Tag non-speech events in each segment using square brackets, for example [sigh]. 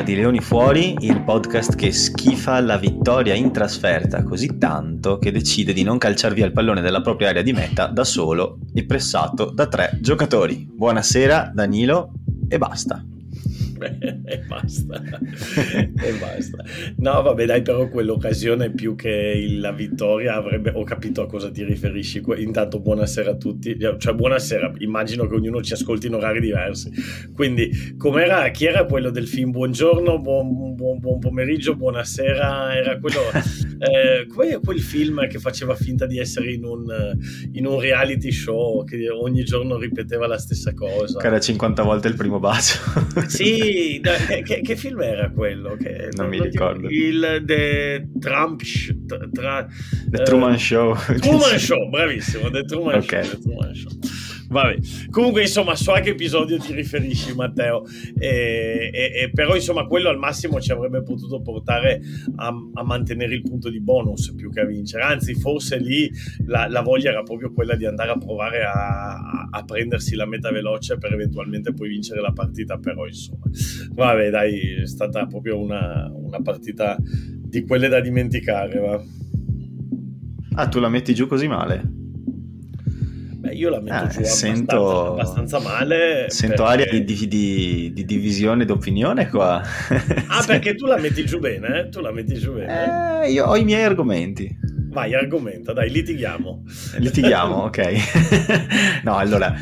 puntata 90 di Leoni Fuori, il podcast che schifa la vittoria in trasferta così tanto che decide di non calciar via il pallone della propria area di meta da solo e pressato da tre giocatori. Buonasera Danilo e basta. [laughs] e basta. e basta. No, vabbè, dai, però quell'occasione più che la vittoria avrebbe. Ho capito a cosa ti riferisci. Intanto, buonasera a tutti. Cioè, buonasera. Immagino che ognuno ci ascolti in orari diversi. Quindi, com'era? Chi era quello del film? Buongiorno, buon, buon, buon pomeriggio, buonasera. Era quello. [laughs] Eh, com'è quel film che faceva finta di essere in un, in un reality show che ogni giorno ripeteva la stessa cosa? Che era 50 volte il primo bacio. sì, che, che, film era quello? Che, non, non mi ricordo. Il The Trump tra, The Truman uh, Show. Truman Show, bravissimo. The Truman okay. Show. The Truman Show. Vabbè. Comunque, insomma, so a che episodio ti riferisci, Matteo. E, e, e però, insomma, quello al massimo ci avrebbe potuto portare a, a, mantenere il punto di bonus più che a vincere. Anzi, forse lì la, la voglia era proprio quella di andare a provare a, a, prendersi la meta veloce per eventualmente poi vincere la partita. Però, insomma, vabbè, dai, è stata proprio una, una partita di quelle da dimenticare. Va. Ah, tu la metti giù così male? Io la metto eh, giù sento, abbastanza, abbastanza, male. Sento perché... aria di, di, di, divisione d'opinione qua. Ah, [laughs] perché tu la metti giù bene? Eh? Tu la metti giù bene? Eh, io ho i miei argomenti. Vai, argomenta, dai, litighiamo. Litighiamo, ok. [laughs] no, allora,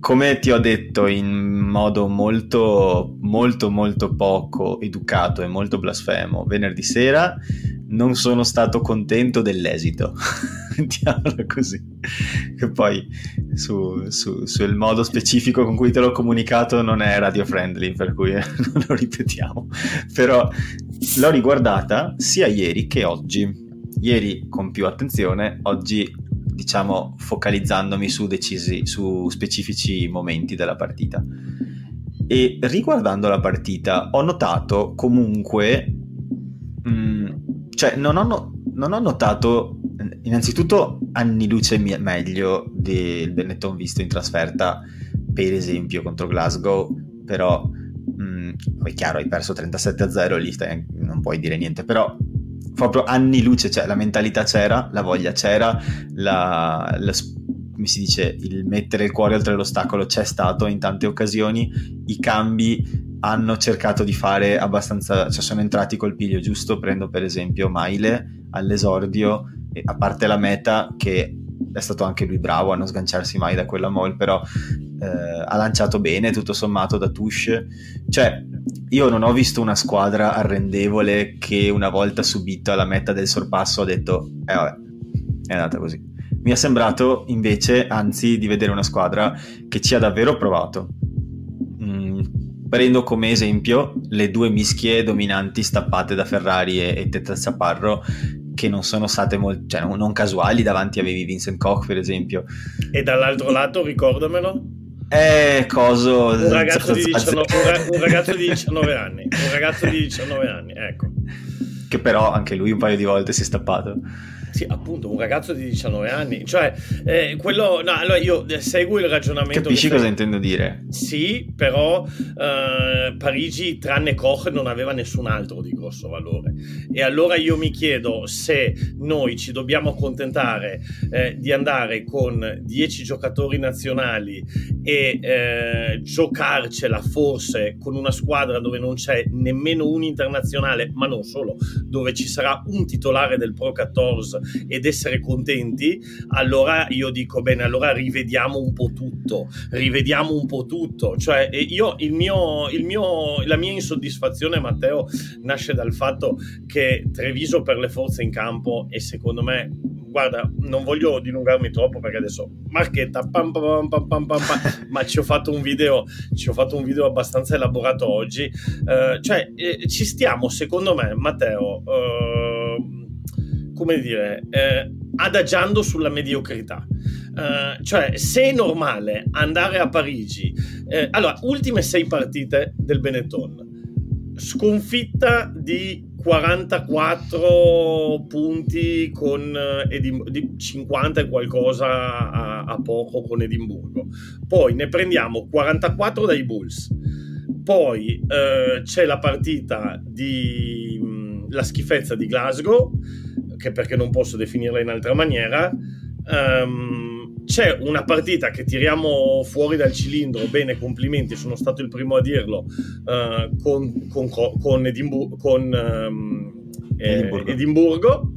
come ti ho detto in modo molto, molto, molto poco educato e molto blasfemo. Venerdì sera, non sono stato contento dell'esito, [laughs] mettiamola così, che poi su, su, sul modo specifico con cui te l'ho comunicato non è radio friendly, per cui [laughs] non lo ripetiamo, però l'ho riguardata sia ieri che oggi, ieri con più attenzione, oggi diciamo focalizzandomi su decisi, su specifici momenti della partita. E riguardando la partita ho notato comunque... Mh, mm, cioè, non ho, non ho notato innanzitutto anni luce meglio del Benetton visto in trasferta, per esempio contro Glasgow, però mh, mm, è chiaro, hai perso 37-0 lì stai, non puoi dire niente, però proprio anni luce, cioè la mentalità c'era, la voglia c'era, la, la, come si dice, il mettere il cuore oltre l'ostacolo c'è stato in tante occasioni, i cambi hanno cercato di fare abbastanza, cioè sono entrati col piglio giusto, prendo per esempio Maile all'esordio, a parte la meta che è stato anche lui bravo a non sganciarsi mai da quella mall, però eh, ha lanciato bene tutto sommato da Tush, cioè io non ho visto una squadra arrendevole che una volta subita la meta del sorpasso ha detto eh vabbè, è andata così. Mi è sembrato invece, anzi, di vedere una squadra che ci ha davvero provato Prendo come esempio le due mischie dominanti stappate da Ferrari e, e Teta Zaparro che non sono state molto, cioè non, non, casuali, davanti avevi Vincent Koch per esempio. E dall'altro lato, ricordamelo. Eh, coso... Un ragazzo, di 19, un ragazzo di 19 anni, un ragazzo di 19 anni, ecco. Che però anche lui un paio di volte si è stappato. Sì, appunto, un ragazzo di 19 anni. Cioè, eh, quello... No, allora io seguo il ragionamento... Capisci cosa intendo dire? Sì, però eh, Parigi, tranne Koch, non aveva nessun altro di grosso valore. E allora io mi chiedo se noi ci dobbiamo accontentare eh, di andare con 10 giocatori nazionali e eh, giocarcela forse con una squadra dove non c'è nemmeno un internazionale, ma non solo, dove ci sarà un titolare del Pro 14 ed essere contenti, allora io dico bene, allora rivediamo un po' tutto, rivediamo un po' tutto. Cioè, io il mio, il mio, la mia insoddisfazione, Matteo, nasce dal fatto che Treviso per le forze in campo e secondo me guarda, non voglio dilungarmi troppo perché adesso marchetta, pam, pam, pam, ma ci ho fatto un video, ci ho fatto un video abbastanza elaborato oggi. Uh, cioè, eh, ci stiamo, secondo me, Matteo. Uh, come dire, eh, adagiando sulla mediocrità. Uh, cioè, se è normale andare a Parigi, eh, allora, ultime sei partite del Benetton, sconfitta di 44 punti con eh, Edim- di 50 e qualcosa a, a poco con Edimburgo, poi ne prendiamo 44 dai Bulls, poi eh, c'è la partita di mh, mm, la schifezza di Glasgow, che perché non posso definirla in altra maniera. Um, c'è una partita che tiriamo fuori dal cilindro, bene, complimenti, sono stato il primo a dirlo, uh, con, con, con, Edimbu- con um, Edimburgo. Eh, Edimburgo.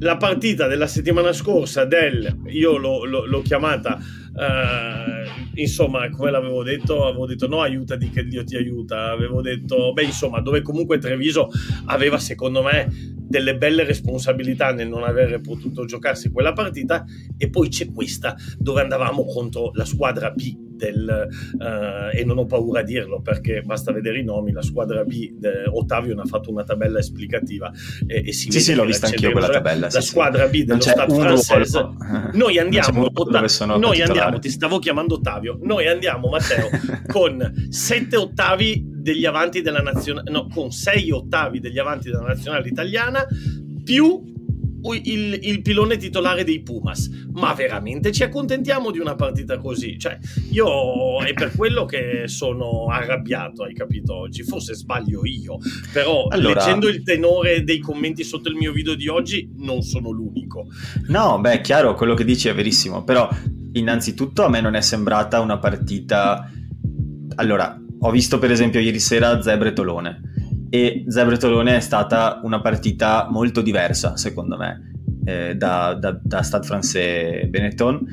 La partita della settimana scorsa del, io l'ho, l'ho, l'ho chiamata Uh, insomma, come l'avevo detto, avevo detto no, aiutati che Dio ti aiuta. Avevo detto, beh, insomma, dove comunque Treviso aveva, secondo me, delle belle responsabilità nel non aver potuto giocarsi quella partita. E poi c'è questa dove andavamo contro la squadra B del, uh, e non ho paura a dirlo perché basta vedere i nomi, la squadra B, de, Ottavio ne ha fatto una tabella esplicativa e, e si sì, sì, l'ho vista anch'io quella tabella. La sì, squadra. B dello Stato francese. [laughs] Noi andiamo, Otta- noi andiamo, ti stavo chiamando Ottavio, noi andiamo Matteo [laughs] con sette ottavi degli avanti della nazionale, no, con sei ottavi degli avanti della nazionale italiana più il, il, pilone titolare dei Pumas. Ma veramente ci accontentiamo di una partita così? Cioè, io è per quello che sono arrabbiato, hai capito oggi? Forse sbaglio io, però allora... leggendo il tenore dei commenti sotto il mio video di oggi non sono l'unico. No, beh, chiaro, quello che dici è verissimo, però innanzitutto a me non è sembrata una partita... Allora, ho visto per esempio ieri sera Zebre Tolone e Zebretolone è stata una partita molto diversa secondo me eh, da, da, da Stade Francais Benetton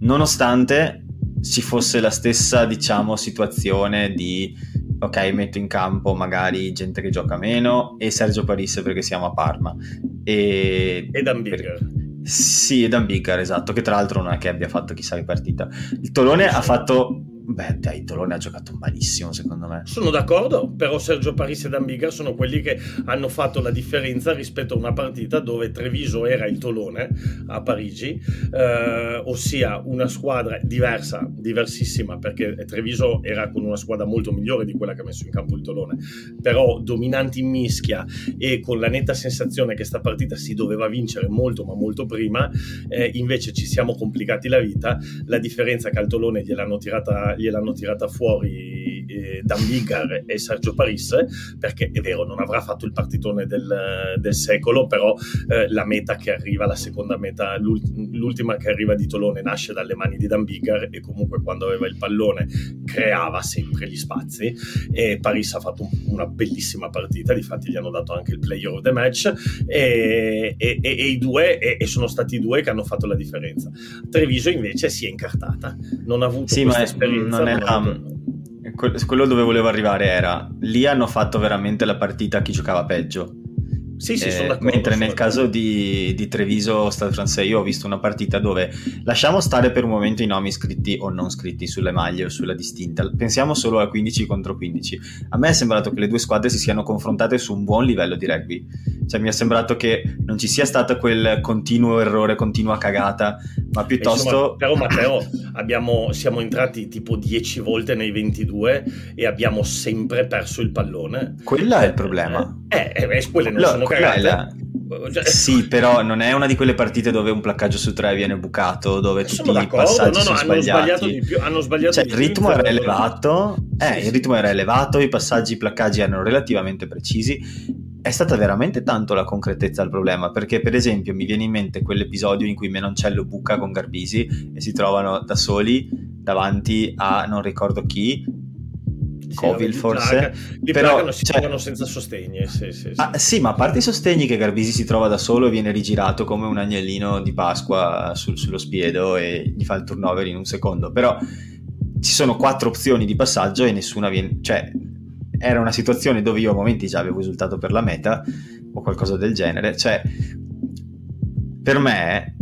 nonostante ci fosse la stessa diciamo situazione di ok metto in campo magari gente che gioca meno e Sergio Parisse perché siamo a Parma e, e Dan Bigger sì, Dan Bigger, esatto, che tra l'altro non è che abbia fatto chissà che partita. Il Tolone ha fatto Beh, dai, Tolone ha giocato malissimo, secondo me. Sono d'accordo, però Sergio Paris e Dambiga sono quelli che hanno fatto la differenza rispetto a una partita dove Treviso era il Tolone a Parigi, eh, ossia una squadra diversa, diversissima, perché Treviso era con una squadra molto migliore di quella che ha messo in campo il Tolone, però dominanti in mischia e con la netta sensazione che questa partita si doveva vincere molto, ma molto prima, eh, invece ci siamo complicati la vita. La differenza che al Tolone gliel'hanno tirata gliel'hanno tirata fuori eh, Dan Vigar e Sergio Paris, perché è vero, non avrà fatto il partitone del, del secolo, però eh, la meta che arriva, la seconda meta, l'ultima che arriva di Tolone nasce dalle mani di Dan Vigar e comunque quando aveva il pallone creava sempre gli spazi e Paris ha fatto un, una bellissima partita, difatti gli hanno dato anche il player of the match e, e, e, e i due, e, sono stati i due che hanno fatto la differenza. Treviso invece si è incartata, non ha avuto sì, questa esperienza non era, quello dove volevo arrivare era lì hanno fatto veramente la partita a chi giocava peggio sì, sì, eh, mentre nel caso di, di Treviso Stade Francais io ho visto una partita dove lasciamo stare per un momento i nomi scritti o non scritti sulle maglie o sulla distinta, pensiamo solo a 15 contro 15. A me è sembrato che le due squadre si siano confrontate su un buon livello di rugby, cioè mi è sembrato che non ci sia stato quel continuo errore, continua cagata, ma piuttosto... Insomma, però Matteo, abbiamo, siamo entrati tipo 10 volte nei 22 e abbiamo sempre perso il pallone. Quello è il problema. Eh, eh, eh quelle non Lo, sono cagate. Cioè, sì, però non è una di quelle partite dove un placcaggio su tre viene bucato, dove tutti i passaggi no, no, sono hanno sbagliato di più, hanno sbagliato cioè, il ritmo era elevato, eh, il ritmo era elevato, i passaggi, i placcaggi erano relativamente precisi. È stata veramente tanto la concretezza al problema, perché per esempio mi viene in mente quell'episodio in cui Menoncello buca con Garbisi e si trovano da soli davanti a non ricordo chi Covil forse li però placano, si cioè, senza sostegni sì, sì, sì. Ah, sì, ma a parte i sostegni che Garbisi si trova da solo e viene rigirato come un agnellino di Pasqua sul, sullo spiedo e gli fa il turnover in un secondo. Però ci sono quattro opzioni di passaggio e nessuna viene cioè era una situazione dove io a momenti già avevo esultato per la meta o qualcosa del genere. Cioè per me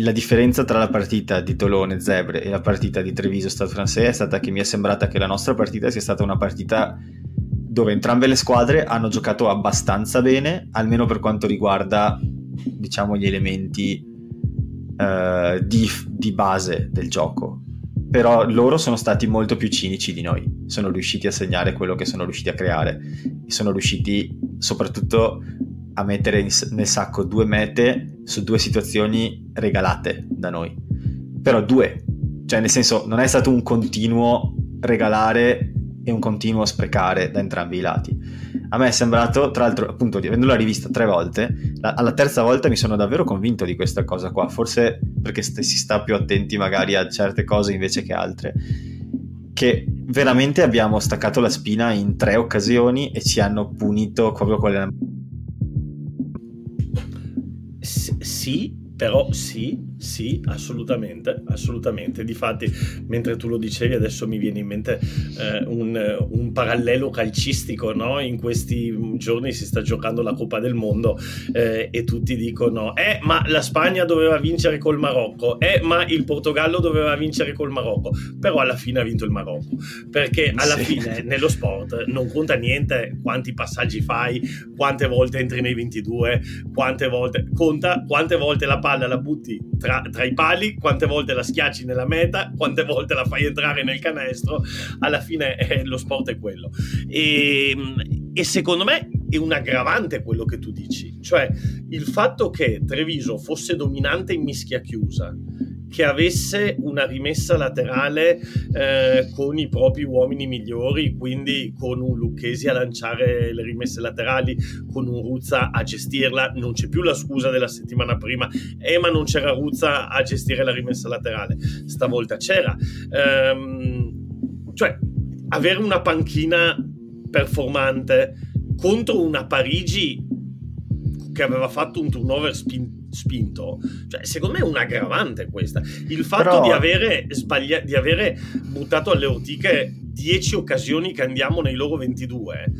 la differenza tra la partita di Tolone Zebre e la partita di Treviso Stade Francais è stata che mi è sembrata che la nostra partita sia stata una partita dove entrambe le squadre hanno giocato abbastanza bene, almeno per quanto riguarda diciamo gli elementi uh, di, di base del gioco. Però loro sono stati molto più cinici di noi, sono riusciti a segnare quello che sono riusciti a creare sono riusciti soprattutto a mettere nel sacco due mete su due situazioni regalate da noi. Però due, cioè nel senso non è stato un continuo regalare e un continuo sprecare da entrambi i lati. A me è sembrato, tra l'altro, appunto, avendola rivista tre volte, la, alla terza volta mi sono davvero convinto di questa cosa qua, forse perché st- si sta più attenti magari a certe cose invece che altre, che veramente abbiamo staccato la spina in tre occasioni e ci hanno punito proprio quelle... S- sì, però sì, sì, assolutamente, assolutamente. Difatti, mentre tu lo dicevi, adesso mi viene in mente eh, un, un, parallelo calcistico, no? In questi giorni si sta giocando la Coppa del Mondo eh, e tutti dicono, eh, ma la Spagna doveva vincere col Marocco, eh, ma il Portogallo doveva vincere col Marocco, però alla fine ha vinto il Marocco, perché alla sì. fine nello sport non conta niente quanti passaggi fai, quante volte entri nei 22, quante volte, conta quante volte la palla la butti tra tra, tra, i pali, quante volte la schiacci nella meta, quante volte la fai entrare nel canestro, alla fine eh, lo sport è quello. E, e secondo me è un aggravante quello che tu dici, cioè il fatto che Treviso fosse dominante in mischia chiusa che avesse una rimessa laterale eh, con i propri uomini migliori, quindi con un Lucchesi a lanciare le rimesse laterali, con un Ruzza a gestirla. Non c'è più la scusa della settimana prima, eh, ma non c'era Ruzza a gestire la rimessa laterale. Stavolta c'era. Ehm, cioè, avere una panchina performante contro una Parigi che aveva fatto un turnover spinto spinto. Cioè, secondo me è un aggravante questa. Il fatto Però... di, avere sbaglia- di avere buttato alle ortiche 10 occasioni che andiamo nei loro 22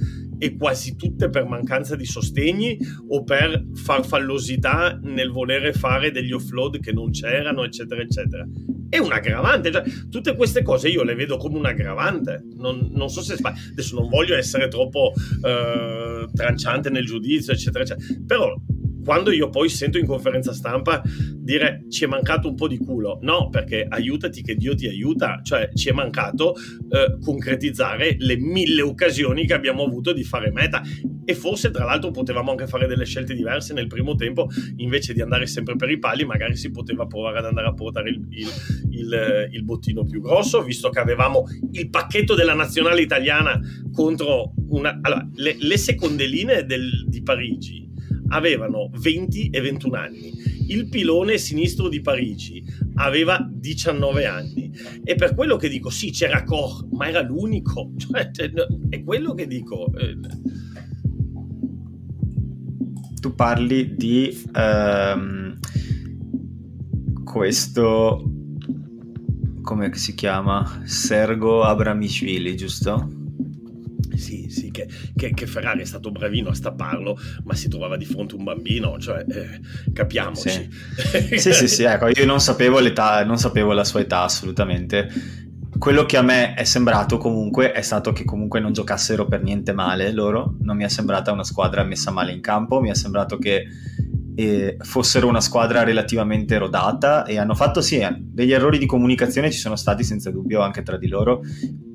e quasi tutte per mancanza di sostegni o per farfallosità nel volere fare degli offload che non c'erano, eccetera, eccetera. È un aggravante, cioè, tutte queste cose io le vedo come un aggravante. Non, non so se sbaglio, adesso non voglio essere troppo eh, tranciante nel giudizio, eccetera, eccetera, però quando io poi sento in conferenza stampa dire ci è mancato un po' di culo, no, perché aiutati che Dio ti aiuta, cioè ci è mancato eh, concretizzare le mille occasioni che abbiamo avuto di fare meta. E forse tra l'altro potevamo anche fare delle scelte diverse nel primo tempo, invece di andare sempre per i pali, magari si poteva provare ad andare a portare il, il, il, il bottino più grosso, visto che avevamo il pacchetto della nazionale italiana contro una... Allora, le, le seconde del, di Parigi avevano 20 e 21 anni. Il pilone sinistro di Parigi aveva 19 anni. E per quello che dico, sì, c'era Koch, ma era l'unico. [laughs] Cioè, è quello che dico. Eh. Tu parli di um, questo, come si chiama? Sergo Abramishvili, giusto? Sì, che, che, che, Ferrari è stato bravino a stapparlo, ma si trovava di fronte un bambino, cioè, eh, capiamoci. Sì. [laughs] sì, sì, sì, ecco, io non sapevo l'età, non sapevo la sua età assolutamente. Quello che a me è sembrato comunque è stato che comunque non giocassero per niente male loro, non mi è sembrata una squadra messa male in campo, mi è sembrato che eh, fossero una squadra relativamente rodata e hanno fatto sì, degli errori di comunicazione ci sono stati senza dubbio anche tra di loro,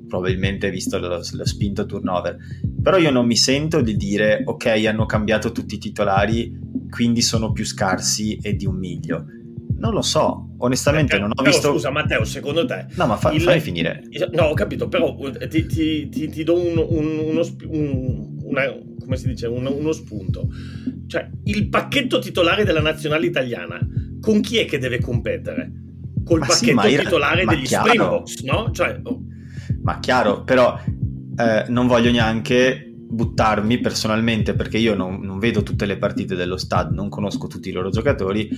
probabilmente visto lo, lo, spinto turnover. Però io non mi sento di dire ok, hanno cambiato tutti i titolari, quindi sono più scarsi e di un miglio. Non lo so, onestamente Matteo, non ho visto... Scusa Matteo, secondo te... No, ma fa, il... fai finire. No, ho capito, però eh, ti, ti, ti, ti do un, un, uno, un, una, come si dice, uno, uno spunto. Cioè, il pacchetto titolare della nazionale italiana, con chi è che deve competere? Col ma pacchetto sì, titolare degli chiaro. Springboks, no? Cioè, oh, ma chiaro, però eh, non voglio neanche buttarmi personalmente perché io non, non, vedo tutte le partite dello Stad, non conosco tutti i loro giocatori.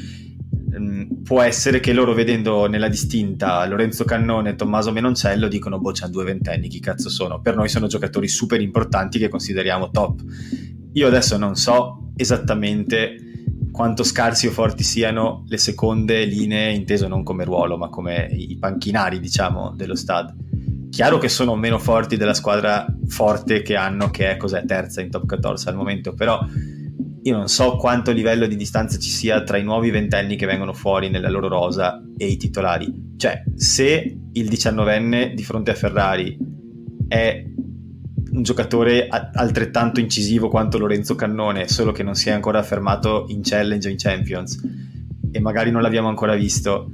Mm, può essere che loro vedendo nella distinta Lorenzo Cannone e Tommaso Menoncello dicono boh c'hanno due ventenni, chi cazzo sono? Per noi sono giocatori super importanti che consideriamo top. Io adesso non so esattamente quanto scarsi o forti siano le seconde linee, inteso non come ruolo, ma come i panchinari, diciamo, dello Stad Chiaro che sono meno forti della squadra forte che hanno, che è cos'è, terza in top 14 al momento, però io non so quanto livello di distanza ci sia tra i nuovi ventenni che vengono fuori nella loro rosa e i titolari. Cioè, se il diciannovenne di fronte a Ferrari è un giocatore altrettanto incisivo quanto Lorenzo Cannone, solo che non si è ancora affermato in Challenge o in Champions, e magari non l'abbiamo ancora visto,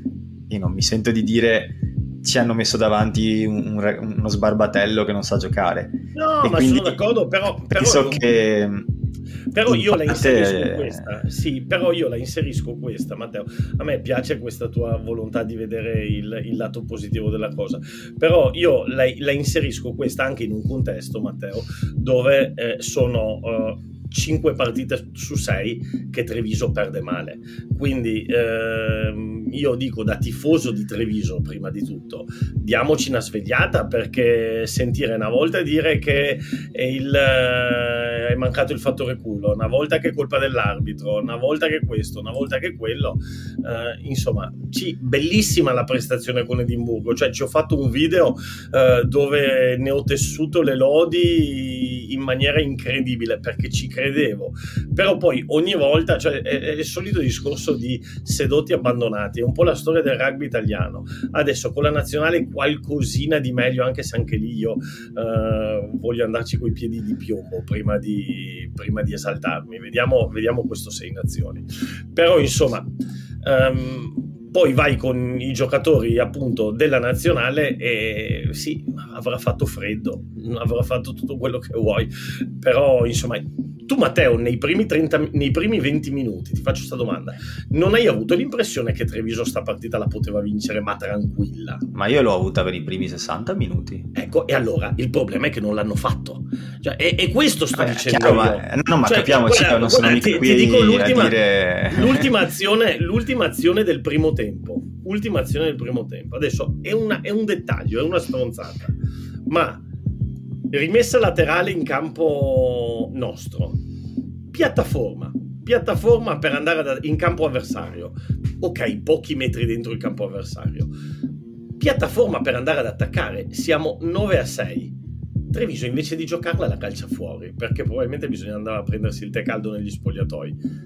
io non mi sento di dire ci hanno messo davanti un, un, uno sbarbatello che non sa giocare. No, e ma sono d'accordo, però... però penso non... che... Però io la inserisco questa, sì, però io la inserisco questa, Matteo. A me piace questa tua volontà di vedere il, il lato positivo della cosa, però io la, la, inserisco questa anche in un contesto, Matteo, dove eh, sono... Uh, 5 partite su 6 che Treviso perde male. Quindi ehm, io dico da tifoso di Treviso, prima di tutto, diamoci una svegliata perché sentire una volta dire che è, il, eh, è mancato il fattore culo, una volta che è colpa dell'arbitro, una volta che questo, una volta che quello, eh, insomma, sì, bellissima la prestazione con Edimburgo, cioè ci ho fatto un video eh, dove ne ho tessuto le lodi in maniera incredibile perché ci credevo, però poi ogni volta, cioè è, è il solito discorso di sedotti abbandonati, è un po' la storia del rugby italiano. Adesso con la nazionale qualcosina di meglio, anche se anche lì io eh, voglio andarci coi piedi di piombo prima di, prima di esaltarmi. Vediamo, vediamo questo sei nazioni. Però insomma... Um, poi vai con i giocatori appunto della nazionale e sì, avrà fatto freddo, avrà fatto tutto quello che vuoi, però insomma tu Matteo nei primi, 30, nei primi 20 minuti, ti faccio questa domanda, non hai avuto l'impressione che Treviso sta partita la poteva vincere ma tranquilla? Ma io l'ho avuta per i primi 60 minuti. Ecco, e allora il problema è che non l'hanno fatto. Cioè, e, e, questo sto eh, dicendo chiaro, ma, no, ma cioè, capiamoci guarda, non sono mica qui ti dico l'ultima, dire... l'ultima, [laughs] azione, l'ultima azione del primo tempo. Ultima azione del primo tempo. Adesso è, una, è un dettaglio, è una stronzata. Ma rimessa laterale in campo nostro, piattaforma, piattaforma per andare da, in campo avversario, ok, pochi metri dentro il campo avversario, piattaforma per andare ad attaccare, siamo 9 a 6. Treviso invece di giocarla la calcia fuori, perché probabilmente bisogna andare a prendersi il tè caldo negli spogliatoi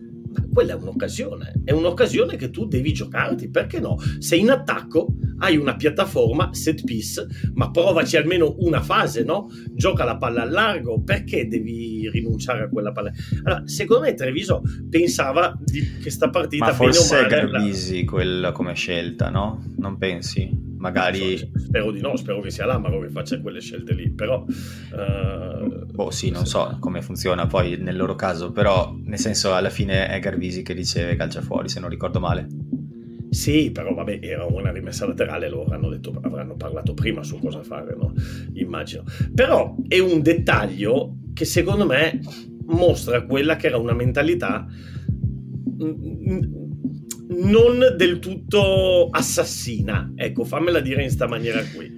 quella è un'occasione, è un'occasione che tu devi giocarti, perché no? Sei in attacco, hai una piattaforma, set piece, ma provaci almeno una fase, no? Gioca la palla al largo, perché devi rinunciare a quella palla? Allora, secondo me Treviso pensava di, che sta partita ma forse è Garbisi la... quella come scelta, no? Non pensi? Magari... So, spero di no, spero che sia l'Amaro che faccia quelle scelte lì, però... Uh, boh sì, non so come funziona poi nel loro caso, però nel senso alla fine è Garvisi che riceve calcia fuori, se non ricordo male. Sì, però vabbè, era una rimessa laterale, loro avranno, detto, avranno parlato prima su cosa fare, no? Immagino. Però è un dettaglio che secondo me mostra quella che era una mentalità non del tutto assassina, ecco, fammela dire in sta maniera qui.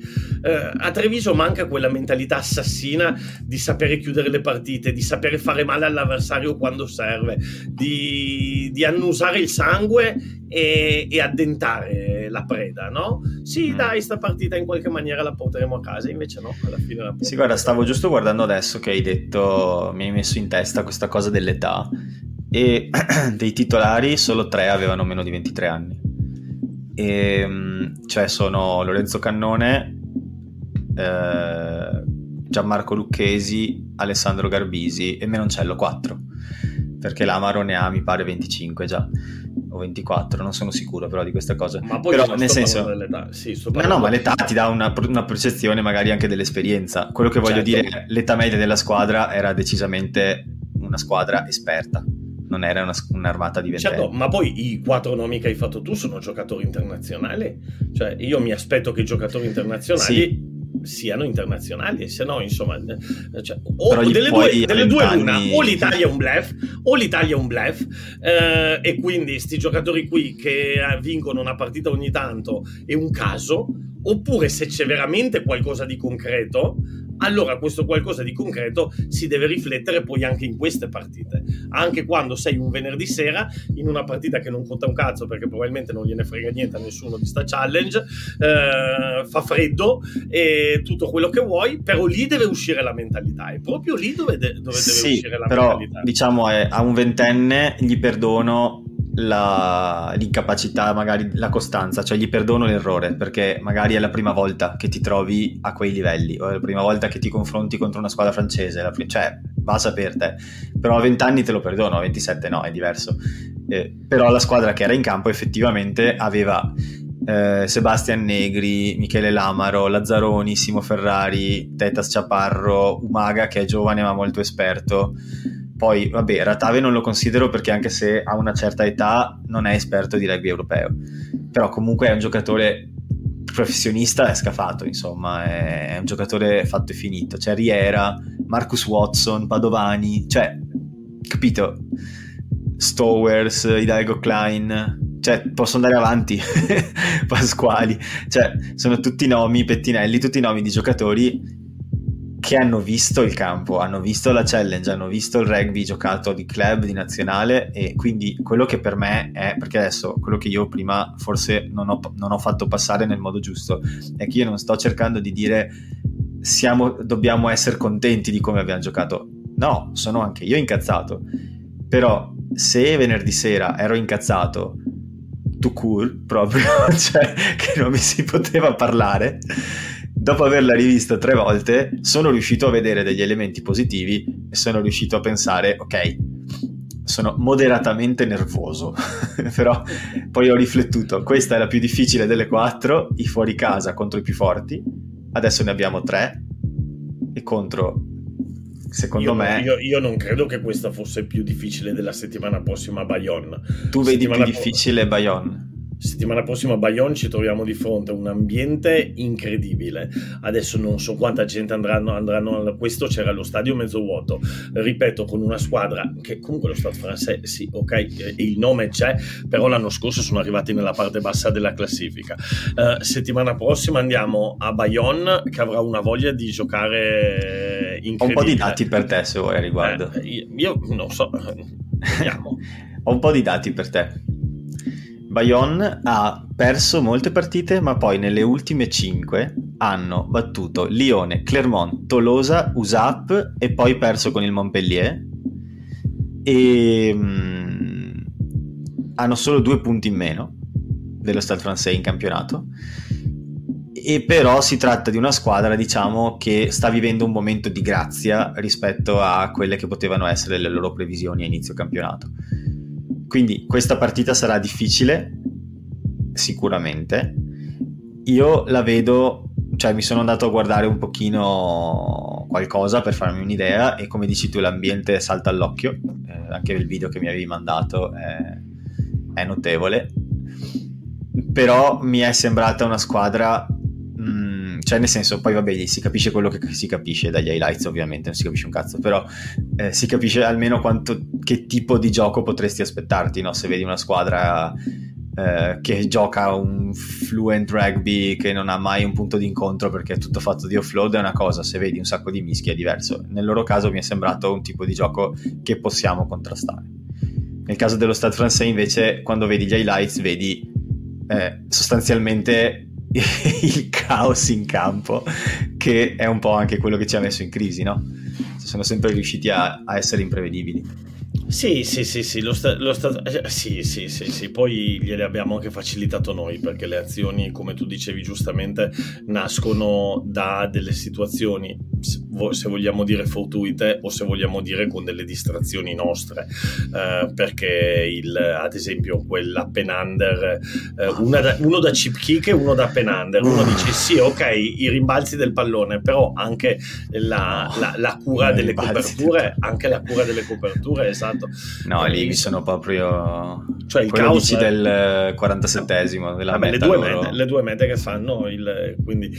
Eh, a Treviso manca quella mentalità assassina di sapere chiudere le partite, di sapere fare male all'avversario quando serve, di, di annusare il sangue e, e, addentare la preda, no? Sì, mm. dai, sta partita in qualche maniera la porteremo a casa, invece no, alla fine la porteremo. Sì, guarda, stavo giusto guardando adesso che hai detto, mi hai messo in testa questa cosa dell'età e [clears throat] dei titolari solo tre avevano meno di 23 anni. E, ehm, cioè sono Lorenzo Cannone, eh, Gianmarco Lucchesi, Alessandro Garbisi e Menoncello 4 perché l'Amaro ne ha mi pare 25 già o 24 non sono sicuro però di questa cosa ma poi però nel senso sì, no no ma l'età ti dà una, una, percezione magari anche dell'esperienza quello che voglio certo. dire l'età media della squadra era decisamente una squadra esperta non era una, un'armata di ventenni. Certo, ma poi i quattro nomi che hai fatto tu sono giocatori internazionali. Cioè, io mi aspetto che i giocatori internazionali sì siano internazionali, se no, insomma, eh, cioè, o delle due, delle due l'una, o l'Italia è un bluff, o l'Italia è un bluff, eh, e quindi sti giocatori qui che vincono una partita ogni tanto è un caso, oppure se c'è veramente qualcosa di concreto, allora questo qualcosa di concreto si deve riflettere poi anche in queste partite. Anche quando sei un venerdì sera in una partita che non conta un cazzo perché probabilmente non gliene frega niente a nessuno di sta challenge, eh, fa freddo e tutto quello che vuoi, però lì deve uscire la mentalità. È proprio lì dove, de- dove sì, deve uscire la però, mentalità. Diciamo, è, a un ventenne gli perdono la, l'incapacità, magari la costanza, cioè gli perdono l'errore perché magari è la prima volta che ti trovi a quei livelli o è la prima volta che ti confronti contro una squadra francese, prim- cioè va a saper te, però a 20 anni te lo perdono, a 27 no, è diverso. Eh, però la squadra che era in campo effettivamente aveva eh, Sebastian Negri, Michele Lamaro, Lazzaroni, Simo Ferrari, Tetas Ciaparro, Umaga che è giovane ma molto esperto. Poi, vabbè, Ratave non lo considero perché anche se ha una certa età non è esperto di rugby europeo, però comunque è un giocatore professionista è scafato, insomma, è, un giocatore fatto e finito. C'è Riera, Marcus Watson, Padovani, cioè, capito? Stowers, Hidalgo Klein, cioè, posso andare avanti, [laughs] Pasquali, cioè, sono tutti nomi, Pettinelli, tutti nomi di giocatori che hanno visto il campo, hanno visto la challenge, hanno visto il rugby giocato di club, di nazionale e quindi quello che per me è, perché adesso quello che io prima forse non ho, non ho fatto passare nel modo giusto, è che io non sto cercando di dire siamo, dobbiamo essere contenti di come abbiamo giocato, no, sono anche io incazzato, però se venerdì sera ero incazzato to cool proprio, [laughs] cioè che non mi si poteva parlare dopo averla rivista tre volte, sono riuscito a vedere degli elementi positivi e sono riuscito a pensare, ok, sono moderatamente nervoso, [laughs] però poi ho riflettuto, questa è la più difficile delle quattro, i fuori casa contro i più forti, adesso ne abbiamo tre e contro, secondo io, me... Io, io, non credo che questa fosse più difficile della settimana prossima a Bayonne. Tu vedi settimana più difficile Bayonne? Settimana prossima a Bayonne ci troviamo di fronte a un ambiente incredibile. Adesso non so quanta gente andranno, andranno a questo, c'era lo stadio mezzo vuoto, ripeto, con una squadra che comunque lo Stade francese, sì, ok, il nome c'è, però l'anno scorso sono arrivati nella parte bassa della classifica. Uh, settimana prossima andiamo a Bayonne che avrà una voglia di giocare incredibile. Ho un po' di dati per te se vuoi a riguardo. Eh, io, io non so, vediamo. [laughs] Ho un po' di dati per te. Bayonne ha perso molte partite, ma poi nelle ultime 5 hanno battuto Lione, Clermont, Tolosa, USAP e poi perso con il Montpellier. E mm, hanno solo due punti in meno dello Stade francese in campionato. E però si tratta di una squadra, diciamo, che sta vivendo un momento di grazia rispetto a quelle che potevano essere le loro previsioni a inizio campionato quindi questa partita sarà difficile, sicuramente. Io la vedo, cioè mi sono andato a guardare un pochino qualcosa per farmi un'idea e come dici tu l'ambiente salta all'occhio, eh, anche il video che mi avevi mandato è, è notevole, però mi è sembrata una squadra cioè nel senso poi vabbè si capisce quello che si capisce dagli highlights ovviamente non si capisce un cazzo però eh, si capisce almeno quanto, che tipo di gioco potresti aspettarti no? se vedi una squadra eh, che gioca un fluent rugby che non ha mai un punto di incontro perché è tutto fatto di offload è una cosa se vedi un sacco di mischi è diverso nel loro caso mi è sembrato un tipo di gioco che possiamo contrastare nel caso dello Stade francese invece quando vedi gli highlights vedi eh, sostanzialmente [laughs] il caos in campo, che è un po' anche quello che ci ha messo in crisi, no? Sono sempre riusciti a, a essere imprevedibili. Sì, sì, sì, sì, lo sta, lo sta, eh, sì, sì, sì, sì, poi gliele abbiamo anche facilitato noi perché le azioni, come tu dicevi giustamente, nascono da delle situazioni, se vogliamo dire fortuite o se vogliamo dire con delle distrazioni nostre, eh, perché il, ad esempio quella Penander, eh, da, uno da chip kick e uno da Penander, uno dice sì, ok, i rimbalzi del pallone, però anche la, la, la cura delle coperture, anche la cura delle coperture, esatto esatto. No, lì mi sono proprio... Cioè il caos del 47esimo della vabbè, meta le, due mete, le due mete che fanno, il, quindi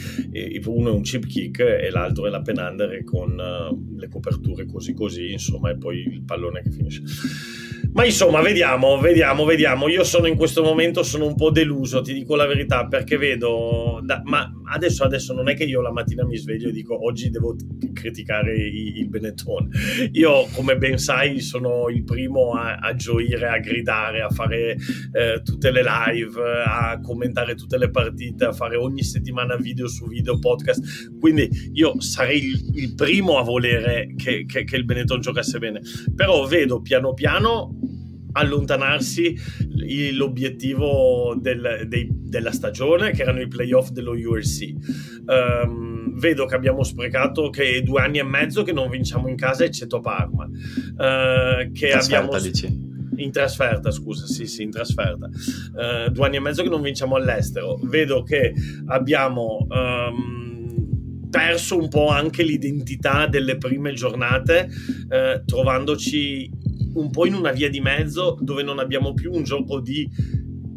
uno è un chip kick e l'altro è la penander con uh, le coperture così così, insomma, e poi il pallone che finisce. Ma insomma, vediamo, vediamo, vediamo. Io sono in questo momento sono un po' deluso, ti dico la verità, perché vedo... Da, ma adesso, adesso non è che io la mattina mi sveglio e dico oggi devo criticare il Benetton. Io, come ben sai, sono il primo a, a gioire, a gridare, a fare eh, tutte le live, a commentare tutte le partite, a fare ogni settimana video su video, podcast. Quindi io sarei il, il primo a volere che, che, che il Benetton giocasse bene. Però vedo piano piano allontanarsi l'obiettivo del, dei, della stagione, che erano i playoff dello URC. Um, ehm, vedo che abbiamo sprecato che due anni e mezzo che non vinciamo in casa, eccetto Parma. Uh, che abbiamo... dici? In trasferta, scusa, sì, sì, in trasferta. Uh, due anni e mezzo che non vinciamo all'estero. Vedo che abbiamo um, perso un po' anche l'identità delle prime giornate, uh, trovandoci un po' in una via di mezzo dove non abbiamo più un gioco di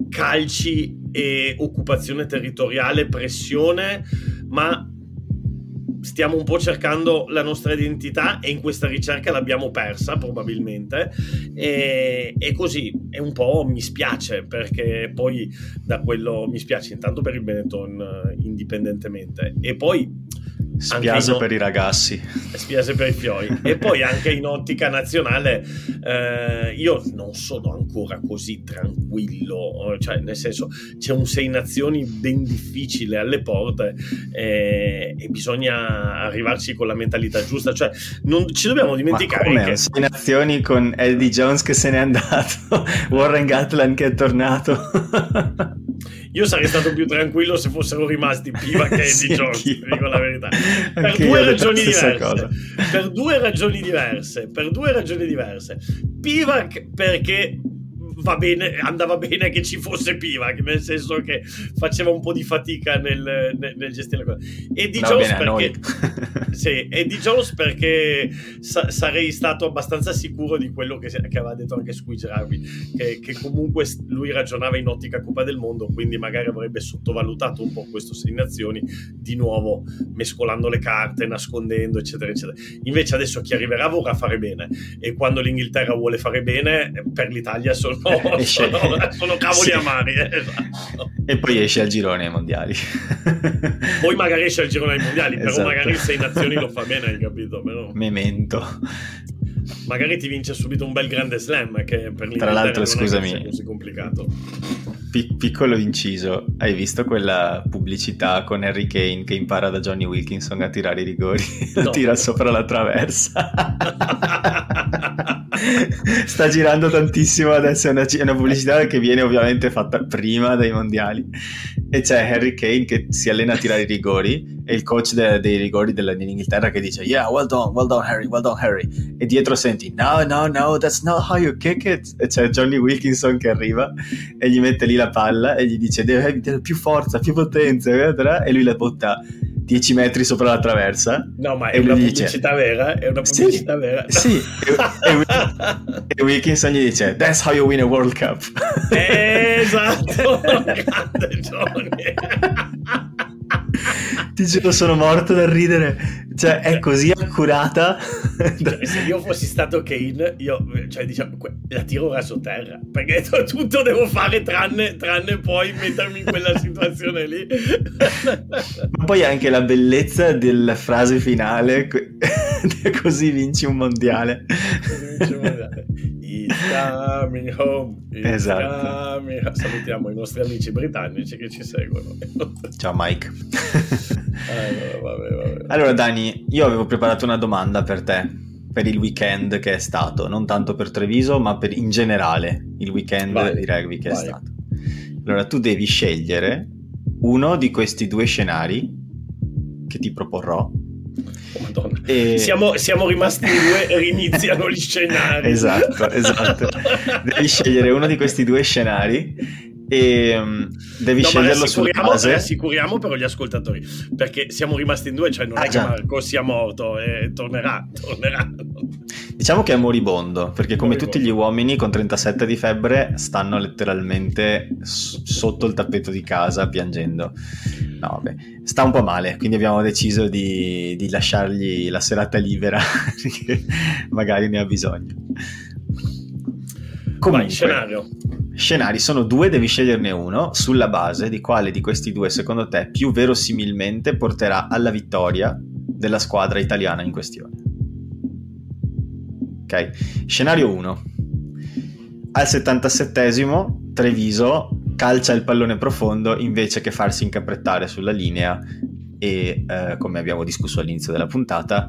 calci e occupazione territoriale, pressione, ma stiamo un po' cercando la nostra identità e in questa ricerca l'abbiamo persa probabilmente. E, e, così è un po' mi spiace perché poi da quello mi spiace intanto per il Benetton eh, indipendentemente. E poi Spiase in... per i ragazzi. [laughs] Spiase per i fiori. e poi anche in ottica nazionale eh, io non sono ancora così tranquillo, cioè nel senso c'è un sei nazioni ben difficile alle porte eh, e bisogna arrivarci con la mentalità giusta, cioè non ci dobbiamo dimenticare Ma come? che... sei nazioni con Eddie Jones che se n'è andato, [laughs] Warren Gatland che è tornato. [laughs] Io sarei stato più tranquillo se fossero rimasti Piva [laughs] che Eddie sì, Jones, dico la verità. Per due ragioni diverse. Per due ragioni diverse. Per due ragioni diverse. Pivac perché bene, andava bene che ci fosse Pivac, nel senso che faceva un po' di fatica nel, nel, nel gestire la cosa. E di Jones perché, [laughs] sì, e di Jones perché sa- sarei stato abbastanza sicuro di quello che, che aveva detto anche Squidge Rugby, che, che, comunque lui ragionava in ottica Coppa del Mondo, quindi magari avrebbe sottovalutato un po' questo Sei Nazioni, di nuovo mescolando le carte, nascondendo, eccetera, eccetera. Invece adesso chi arriverà vorrà fare bene e quando l'Inghilterra vuole fare bene, per l'Italia sono [laughs] esce... sono, sono cavoli sì. amari. Eh, esatto. E poi esce al girone ai mondiali. [laughs] poi magari esce al girone ai mondiali, esatto. però magari sei nazioni lo fa bene, hai capito? Però... Memento. Magari ti vince subito un bel grande slam che per Tra l'altro, scusami, è così complicato. Pic- piccolo inciso, hai visto quella pubblicità con Harry Kane che impara da Johnny Wilkinson a tirare i rigori? [laughs] No. tira sopra la traversa. [laughs] Sta girando tantissimo adesso, è una, una, pubblicità che viene ovviamente fatta prima dei mondiali. E c'è Harry Kane che si allena a tirare i rigori e il coach de, dei rigori dell'Inghilterra che dice yeah, well done, well done Harry, well done Harry. E dietro senti no, no, no, that's not how you kick it. E c'è Johnny Wilkinson che arriva e gli mette lì la palla e gli dice deve avere più forza, più potenza e lui la butta 10 metri sopra la traversa. No, ma è una pubblicità dice, vera? È una pubblicità sì, vera? Sì, [laughs] e, Wilkinson gli dice That's how you win a World Cup. Esatto, [laughs] grande Johnny. Ti giuro, sono morto da ridere. Cioè, è così accurata. Cioè, se io fossi stato Kane, io, cioè, diciamo, la tiro ora sotterra. Perché [laughs] tutto devo fare tranne, tranne poi mettermi in quella situazione lì. Ma poi anche la bellezza della frase finale, [laughs] così vinci un mondiale. Vinci un mondiale. It's coming home. It's esatto. Coming Salutiamo i nostri amici britannici che ci seguono. Ciao Mike. [laughs] allora, vabbè, vabbè. allora Dani, io avevo preparato una domanda per te per il weekend che è stato, non tanto per Treviso, ma per in generale il weekend vai, di rugby che vai. è stato. Allora tu devi scegliere uno di questi due scenari che ti proporrò Madonna. E... Siamo, siamo, rimasti due e riniziano gli [laughs] scenari. esatto, esatto. Devi scegliere uno di questi due scenari e um, devi no, sceglierlo sulla base. Assicuriamo però gli ascoltatori perché siamo rimasti in due, cioè non ah, è che Marco sia morto e tornerà, tornerà. Diciamo che è moribondo perché come moribondo. tutti gli uomini con 37 di febbre stanno letteralmente s- sotto il tappeto di casa piangendo. No, vabbè, sta un po' male, quindi abbiamo deciso di, di lasciargli la serata libera [laughs] perché magari ne ha bisogno. Comunque, Vai, scenario scenari sono due, devi sceglierne uno sulla base di quale di questi due secondo te più verosimilmente porterà alla vittoria della squadra italiana in questione. Ok, scenario 1. Al 77esimo Treviso calcia il pallone profondo invece che farsi incaprettare sulla linea e eh, come abbiamo discusso all'inizio della puntata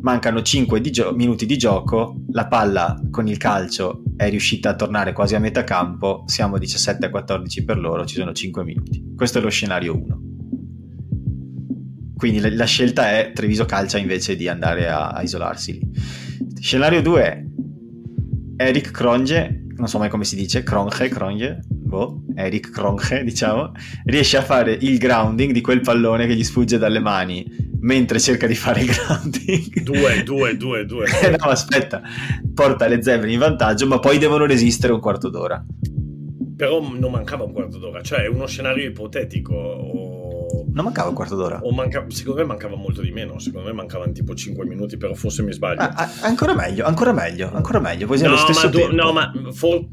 mancano 5 di gio- minuti di gioco, la palla con il calcio è riuscita a tornare quasi a metà campo, siamo 17 a 14 per loro, ci sono 5 minuti. Questo è lo scenario 1. Quindi la, la scelta è Treviso calcia invece di andare a, a isolarsi lì. Scenario 2 è Eric Cronge non so mai come si dice, Kronje, Kronje, boh, Eric Kronje, diciamo, riesce a fare il grounding di quel pallone che gli sfugge dalle mani mentre cerca di fare il grounding. [laughs] Due, due, due, due. no, aspetta, porta le zebre in vantaggio, ma poi devono resistere un quarto d'ora. Però non mancava un quarto d'ora, cioè è uno scenario ipotetico non mancava un quarto d'ora? Manca... secondo me mancava molto di meno. Secondo me mancavano tipo 5 minuti, però forse mi sbaglio. Ah, ah, ancora meglio, ancora meglio, ancora meglio. Poi no, lo stesso ma du- no, ma for-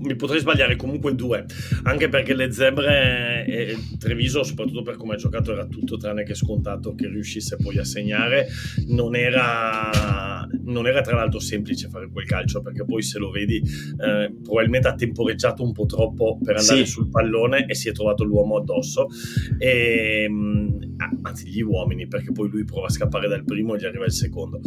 mi potrei sbagliare comunque due. Anche perché le zebre e Treviso, soprattutto per come ha giocato, era tutto tranne che scontato che riuscisse poi a segnare. Non era, non era tra l'altro semplice fare quel calcio perché poi se lo vedi, eh, probabilmente ha temporeggiato un po' troppo per andare sì. sul pallone e si è trovato l'uomo addosso. E Ehm, anzi gli uomini perché poi lui prova a scappare dal primo e gli arriva il secondo.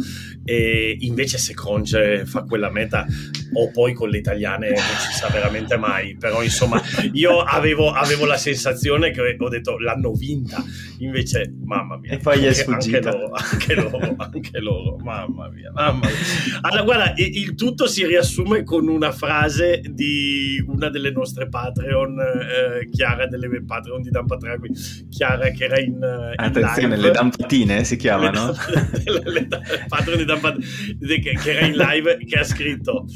E invece se Cronge fa quella meta o poi con le italiane non si sa veramente mai. Però insomma io avevo, avevo la sensazione che ho detto l'hanno vinta invece mamma mia e poi gli è sfuggita. anche loro, anche loro, anche loro mamma mia, mamma mia. Allora guarda il tutto si riassume con una frase di una delle nostre Patreon eh, Chiara delle Patreon di Dampa Draghi Chiara che era in, in attenzione live. le dampatine si chiamano le, le, le, Patreon di Dampatine che, che era in live che ha scritto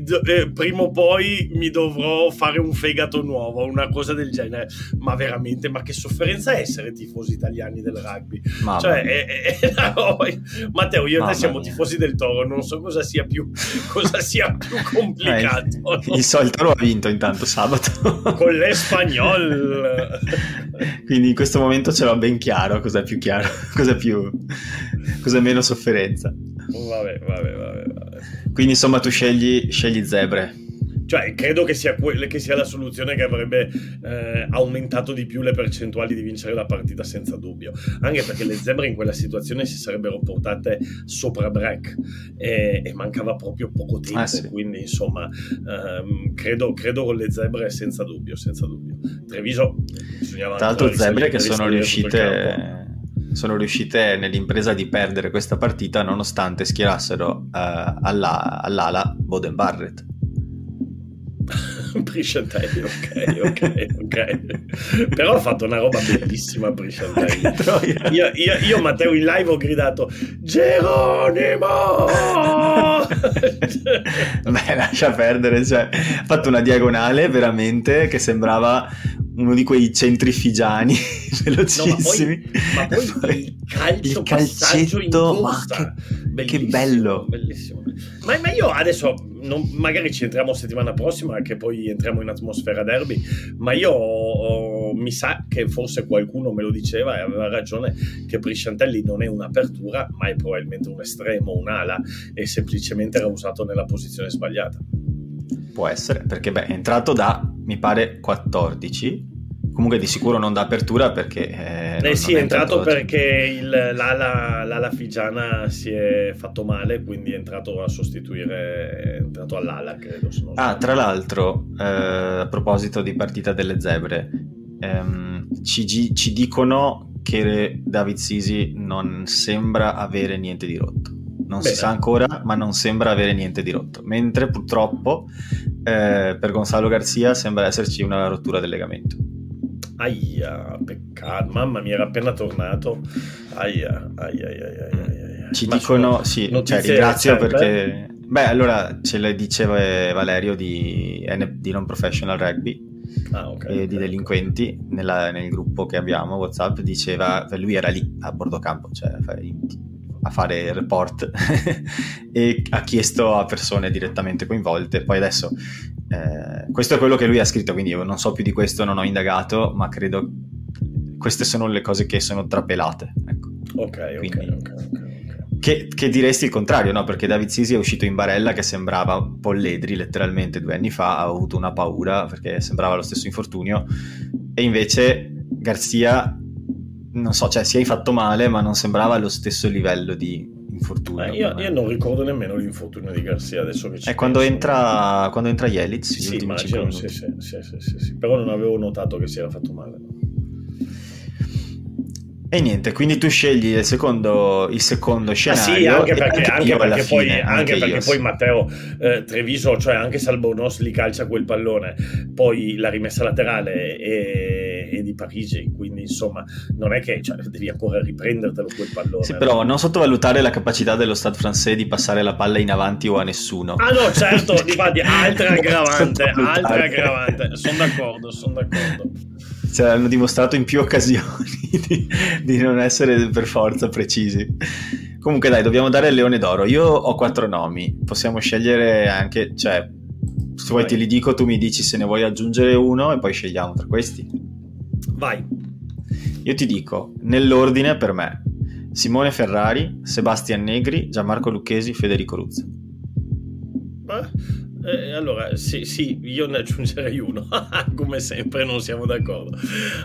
do, eh, prima o poi mi dovrò fare un fegato nuovo, una cosa del genere. Ma veramente, ma che sofferenza essere tifosi italiani del rugby? Mamma cioè, è, è, no, Matteo, io e te siamo mia. tifosi del Toro, non so cosa sia più, cosa sia più complicato. Eh, no? Il solito ha vinto intanto sabato. Con l'Espagnol. [laughs] [laughs] Quindi in questo momento ce l'ho ben chiaro cosa più chiaro, [laughs] cosa più... cosa meno sofferenza. Vabbè, vabbè, vabbè. vabbè. Quindi insomma tu scegli, scegli zebre. Cioè, credo che sia, que- che sia, la soluzione che avrebbe eh, aumentato di più le percentuali di vincere la partita senza dubbio. Anche perché le zebre in quella situazione si sarebbero portate sopra break e, e mancava proprio poco tempo. Ah, sì. Quindi, insomma, ehm, credo, credo, con le zebre senza dubbio, senza dubbio. Treviso, bisognava Tra l'altro, zebre che sono riuscite sono riuscite nell'impresa di perdere questa partita nonostante schierassero uh, alla, all'ala Boden Barrett. [laughs] Brisciantelli, ok, ok, ok. Però ha fatto una roba bellissima Brisciantelli. Io, io, io, Matteo in live ho gridato Geronimo! [laughs] Beh, lascia perdere, cioè, ha fatto una diagonale veramente che sembrava uno di quei centrifigiani [laughs] [laughs] velocissimi. No, ma, poi, ma poi, il calcio il calcetto, ma che, che, bello. Bellissimo. Ma, ma io adesso, non, magari ci entriamo settimana prossima, che poi entriamo in atmosfera derby, ma io oh, mi sa che forse qualcuno me lo diceva e aveva ragione che Brisciantelli non è un'apertura, ma è probabilmente un estremo, un'ala e semplicemente era usato nella posizione sbagliata. Può essere, perché beh, è entrato da, mi pare, 14. Comunque di sicuro non da apertura perché... Eh, eh sì, è entrato, entrato perché il, l'ala, l'ala figiana si è fatto male, quindi è entrato a sostituire, è entrato all'ala, credo. ah, tra l'altro, eh, a proposito di partita delle zebre, ehm, ci, ci dicono che David Sisi non sembra avere niente di rotto non Beh, si sa ancora, ma non sembra avere niente di rotto. Mentre purtroppo eh, per Gonzalo Garzia sembra esserci una rottura del legamento. Aia, peccato, mamma mia, era appena tornato. Aia, aia, aia, aia, aia. Ci ma dicono, sì, cioè, ringrazio perché... Beh, allora ce le diceva Valerio di, di Non Professional Rugby, Ah, okay, e di delinquenti nella, nel gruppo che abbiamo WhatsApp diceva lui era lì a bordo campo cioè a fare il report [laughs] e ha chiesto a persone direttamente coinvolte. Poi adesso eh, questo è quello che lui ha scritto, quindi io non so più di questo, non ho indagato, ma credo queste sono le cose che sono trapelate. Ecco. Ok, quindi, ok, ok. Che, che, diresti il contrario, no? Perché David Sisi è uscito in barella che sembrava polledri letteralmente due anni fa, ha avuto una paura perché sembrava lo stesso infortunio e invece Garzia non so, cioè si è fatto male, ma non sembrava allo stesso livello di infortunio. Eh, io, io, non ricordo nemmeno l'infortunio di Garcia adesso che ci È quando entra, quando entra Jelic. Sì, immagino, sì, sì, sì, sì, però non avevo notato che si era fatto male. E niente, quindi tu scegli il secondo, il secondo scenario. Ah sì, anche perché, anche perché, poi, fine, anche perché poi, Matteo eh, Treviso, cioè anche se Albornoz li calcia quel pallone, poi la rimessa laterale è, è di Parigi, quindi insomma non è che cioè, devi ancora riprendertelo quel pallone. Sì, però non sottovalutare la capacità dello Stade français di passare la palla in avanti o a nessuno. Ah no, certo, [laughs] infatti, altra aggravante, altra aggravante, sono d'accordo, sono d'accordo cioè, hanno dimostrato in più occasioni [laughs] di, di, non essere per forza precisi. Comunque dai, dobbiamo dare il leone d'oro. Io ho quattro nomi, possiamo scegliere anche, cioè, se vuoi te li dico, tu mi dici se ne vuoi aggiungere uno e poi scegliamo tra questi. Vai. Io ti dico, nell'ordine per me, Simone Ferrari, Sebastian Negri, Gianmarco Lucchesi, Federico Ruzza. Beh eh, allora, sì, sì, io ne aggiungerei uno, [laughs] come sempre non siamo d'accordo.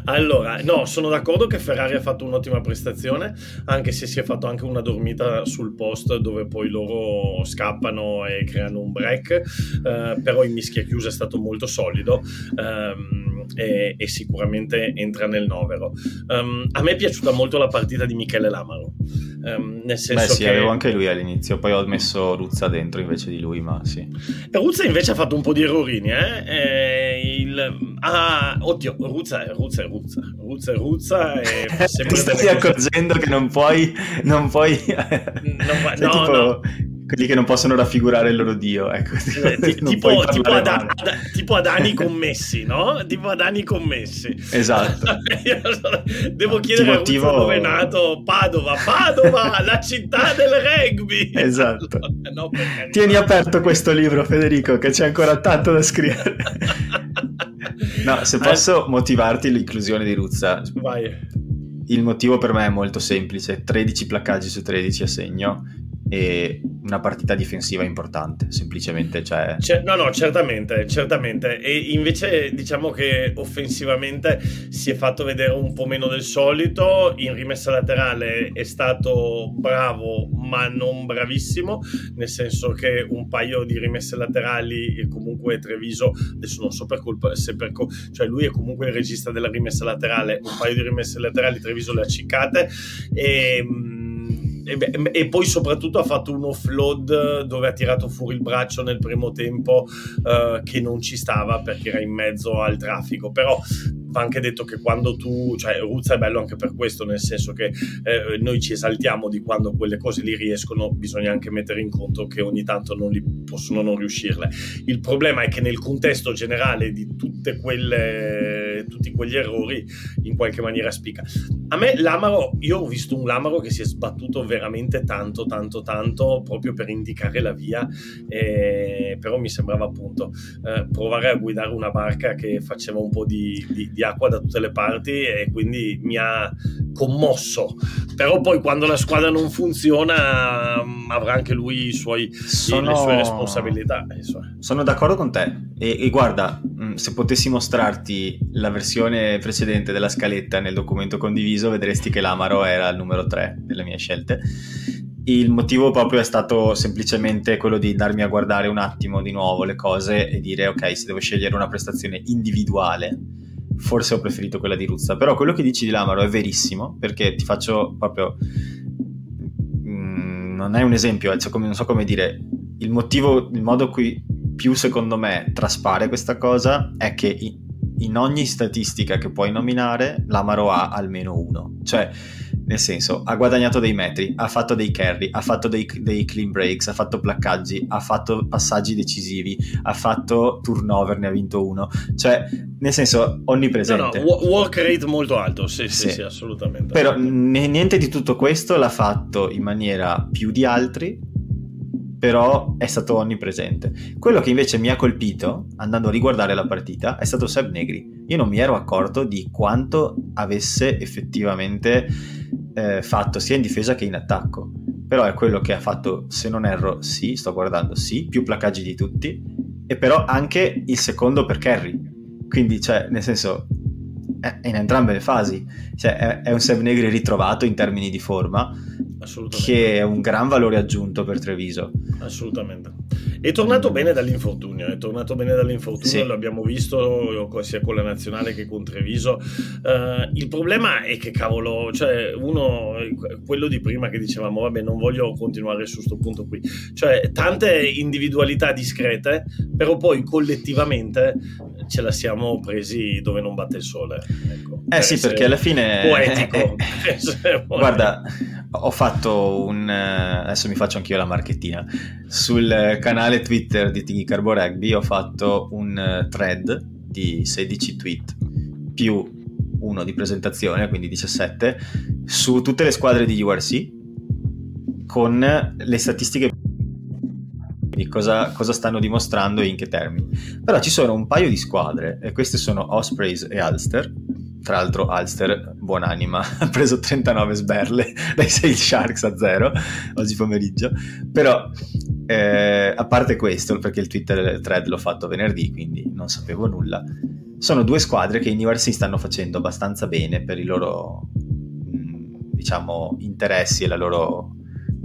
Allora, no, sono d'accordo che Ferrari ha fatto un'ottima prestazione, anche se si è fatto anche una dormita sul post dove poi loro scappano e creano un break, eh, però in mischia chiusa è stato molto solido. Ehm, e, e, sicuramente entra nel novero. Um, a me è piaciuta molto la partita di Michele Lamaro. Um, nel senso Beh, sì, che... avevo anche lui all'inizio, poi ho messo Ruzza dentro invece di lui, ma sì. E Ruzza invece ha fatto un po' di errorini, eh? E il... Ah, oddio, Ruzza è Ruzza è Ruzza, Ruzza è Ruzza e [laughs] Ti stai cose... accorgendo che non puoi... Non puoi... non [laughs] no, tipo... no quelli che non possono raffigurare il loro dio. Ecco, eh, [laughs] tipo, tipo, ad, ad, tipo, ad, anni commessi, no? Tipo ad anni commessi. Esatto. [laughs] Devo chiedere motivo... a dove è nato Padova. Padova, [laughs] la città del rugby. Esatto. No, Tieni aperto questo libro, Federico, che c'è ancora tanto da scrivere. no, se posso eh. motivarti l'inclusione di Ruzza. Vai. Il motivo per me è molto semplice, 13 placcaggi su 13 a segno e una partita difensiva importante, semplicemente. Cioè... C- no, no, certamente, certamente. E invece diciamo che offensivamente si è fatto vedere un po' meno del solito. In rimessa laterale è stato bravo, ma non bravissimo, nel senso che un paio di rimesse laterali e comunque Treviso, adesso non so per colpa, se per co- cioè lui è comunque il regista della rimessa laterale, un paio di rimesse laterali Treviso le ha ciccate e e, poi soprattutto ha fatto un offload dove ha tirato fuori il braccio nel primo tempo uh, che non ci stava perché era in mezzo al traffico però va anche detto che quando tu, cioè Ruzza è bello anche per questo, nel senso che eh, noi ci esaltiamo di quando quelle cose li riescono, bisogna anche mettere in conto che ogni tanto non li possono non riuscirle. Il problema è che nel contesto generale di tutte quelle, tutti quegli errori, in qualche maniera spica. A me l'Amaro, io ho visto un Lamaro che si è sbattuto veramente tanto, tanto, tanto, proprio per indicare la via, eh, però mi sembrava appunto eh, provare a guidare una barca che faceva un po' di, di, di acqua da tutte le parti e quindi mi ha commosso. Però poi quando la squadra non funziona mm, avrà anche lui suoi, Sono... le sue responsabilità. Sono d'accordo con te e, e, guarda, mm, se potessi mostrarti la versione precedente della scaletta nel documento condiviso vedresti che l'Amaro era il numero 3 delle mie scelte. Il motivo proprio è stato semplicemente quello di darmi a guardare un attimo di nuovo le cose e dire ok, se devo scegliere una prestazione individuale forse ho preferito quella di Ruzza. Però quello che dici di Lamaro è verissimo, perché ti faccio proprio... Mm, non è un esempio, cioè come, non so come dire, il motivo, il modo cui più secondo me traspare questa cosa è che in ogni statistica che puoi nominare l'Amaro ha almeno uno. Cioè nel senso, ha guadagnato dei metri, ha fatto dei carry, ha fatto dei, dei, clean breaks, ha fatto placcaggi, ha fatto passaggi decisivi, ha fatto turnover, ne ha vinto uno. Cioè, nel senso, onnipresente. No, no, work rate molto alto, sì, sì, sì, sì assolutamente. Però n- niente di tutto questo l'ha fatto in maniera più di altri, però è stato onnipresente. Quello che invece mi ha colpito, andando a riguardare la partita, è stato Seb Negri. Io non mi ero accorto di quanto avesse effettivamente eh, fatto sia in difesa che in attacco. Però è quello che ha fatto, se non erro, sì, sto guardando, sì, più placaggi di tutti, e però anche il secondo per Kerry. Quindi, cioè, nel senso, è in entrambe le fasi. Cioè, è, è un Seb Negri ritrovato in termini di forma, che è un gran valore aggiunto per Treviso. Assolutamente. È tornato bene dall'infortunio, è tornato bene dall'infortunio, sì. l'abbiamo visto sia con la nazionale che con Treviso. Uh, il problema è che cavolo, cioè uno, quello di prima che dicevamo, vabbè non voglio continuare su questo punto qui, cioè tante individualità discrete, però poi collettivamente ce la siamo presi dove non batte il sole. Ecco, eh sì, perché alla fine... Poetico. [laughs] Guarda, ho fatto un... adesso mi faccio anch'io la marchettina. Sul canale Twitter di Tighi Carbo Rugby ho fatto un thread di 16 tweet più uno di presentazione, quindi 17, su tutte le squadre di URC con le statistiche di cosa, cosa, stanno dimostrando e in che termini. Però ci sono un paio di squadre, e queste sono Ospreys e Ulster. Tra l'altro, Ulster, buonanima, [laughs] ha preso 39 sberle [laughs] dai 6 Sharks a 0 oggi pomeriggio. Però, eh, a parte questo, perché il Twitter thread l'ho fatto venerdì, quindi non sapevo nulla. Sono due squadre che in URC stanno facendo abbastanza bene per i loro, mm, diciamo, interessi e la loro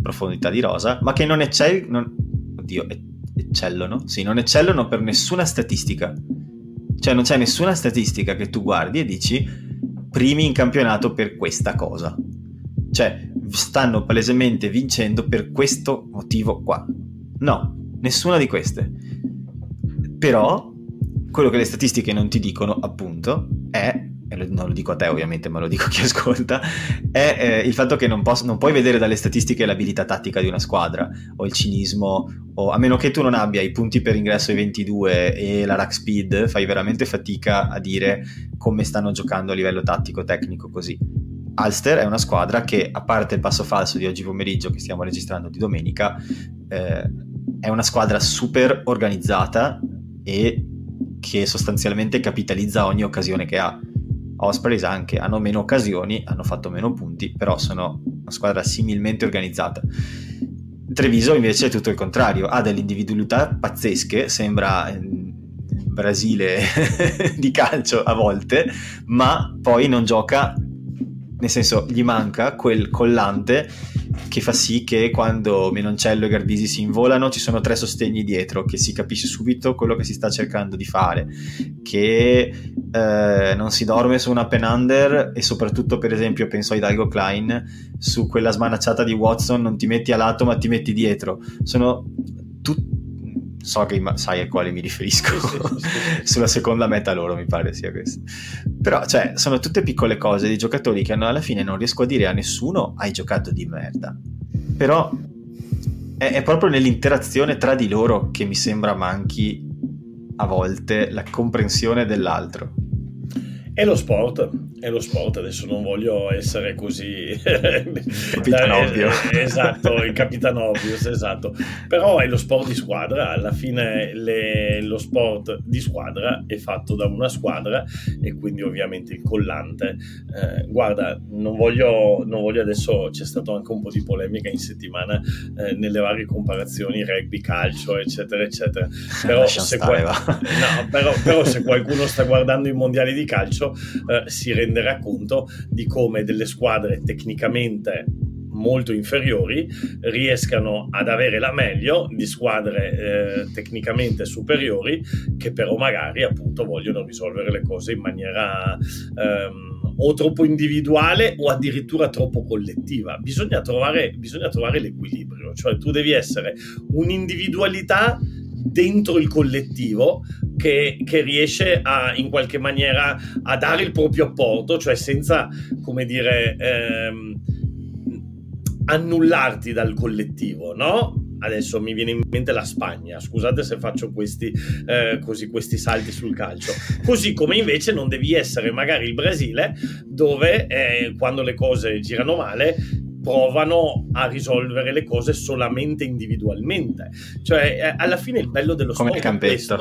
profondità di rosa, ma che non, eccell- non, oddio, eccellono? Sì, non eccellono per nessuna statistica. Cioè non c'è nessuna statistica che tu guardi e dici primi in campionato per questa cosa. Cioè stanno palesemente vincendo per questo motivo qua. No, nessuna di queste. Però quello che le statistiche non ti dicono, appunto, è non lo dico a te ovviamente, ma lo dico a chi ascolta, è eh, il fatto che non, posso, non, puoi vedere dalle statistiche l'abilità tattica di una squadra o il cinismo, o a meno che tu non abbia i punti per ingresso ai 22 e la rack speed, fai veramente fatica a dire come stanno giocando a livello tattico, tecnico, così. Ulster è una squadra che, a parte il passo falso di oggi pomeriggio che stiamo registrando di domenica, eh, è una squadra super organizzata e che sostanzialmente capitalizza ogni occasione che ha Ospreys anche hanno meno occasioni, hanno fatto meno punti, però sono una squadra similmente organizzata. Treviso invece è tutto il contrario, ha delle individualità pazzesche, sembra il Brasile [laughs] di calcio a volte, ma poi non gioca, nel senso gli manca quel collante che fa sì che quando Menoncello e Gardisi si involano ci sono tre sostegni dietro, che si capisce subito quello che si sta cercando di fare, che eh, non si dorme su una penander e soprattutto per esempio penso a Hidalgo Klein su quella smanacciata di Watson non ti metti a lato ma ti metti dietro. Sono tutti so che sai a quale mi riferisco. [laughs] Sulla seconda meta loro mi pare sia questo. Però cioè sono tutte piccole cose di giocatori che alla fine non riesco a dire a nessuno hai giocato di merda. Però è, è proprio nell'interazione tra di loro che mi sembra manchi a volte la comprensione dell'altro. È lo sport, è lo sport, adesso non voglio essere così... [laughs] Capitano ovvio. esatto, il capitano ovvio, esatto. Però è lo sport di squadra, alla fine le, lo sport di squadra è fatto da una squadra e quindi ovviamente il collante. Eh, guarda, non voglio, non voglio, adesso, c'è stato anche un po' di polemica in settimana eh, nelle varie comparazioni rugby, calcio, eccetera, eccetera. [laughs] Però se, stare, qual- [laughs] no, però, però se qualcuno sta guardando i mondiali di calcio, eh, si renderà conto di come delle squadre tecnicamente molto inferiori riescano ad avere la meglio di squadre eh, tecnicamente superiori che però magari appunto vogliono risolvere le cose in maniera ehm, o troppo individuale o addirittura troppo collettiva. Bisogna trovare, bisogna trovare l'equilibrio, cioè tu devi essere un'individualità dentro il collettivo che, che, riesce a in qualche maniera a dare il proprio apporto, cioè senza, come dire, ehm, annullarti dal collettivo, no? Adesso mi viene in mente la Spagna, scusate se faccio questi, eh, così, questi salti sul calcio. Così come invece non devi essere magari il Brasile, dove eh, quando le cose girano male provano a risolvere le cose solamente individualmente. Cioè, eh, alla fine il bello dello come sport il campetto.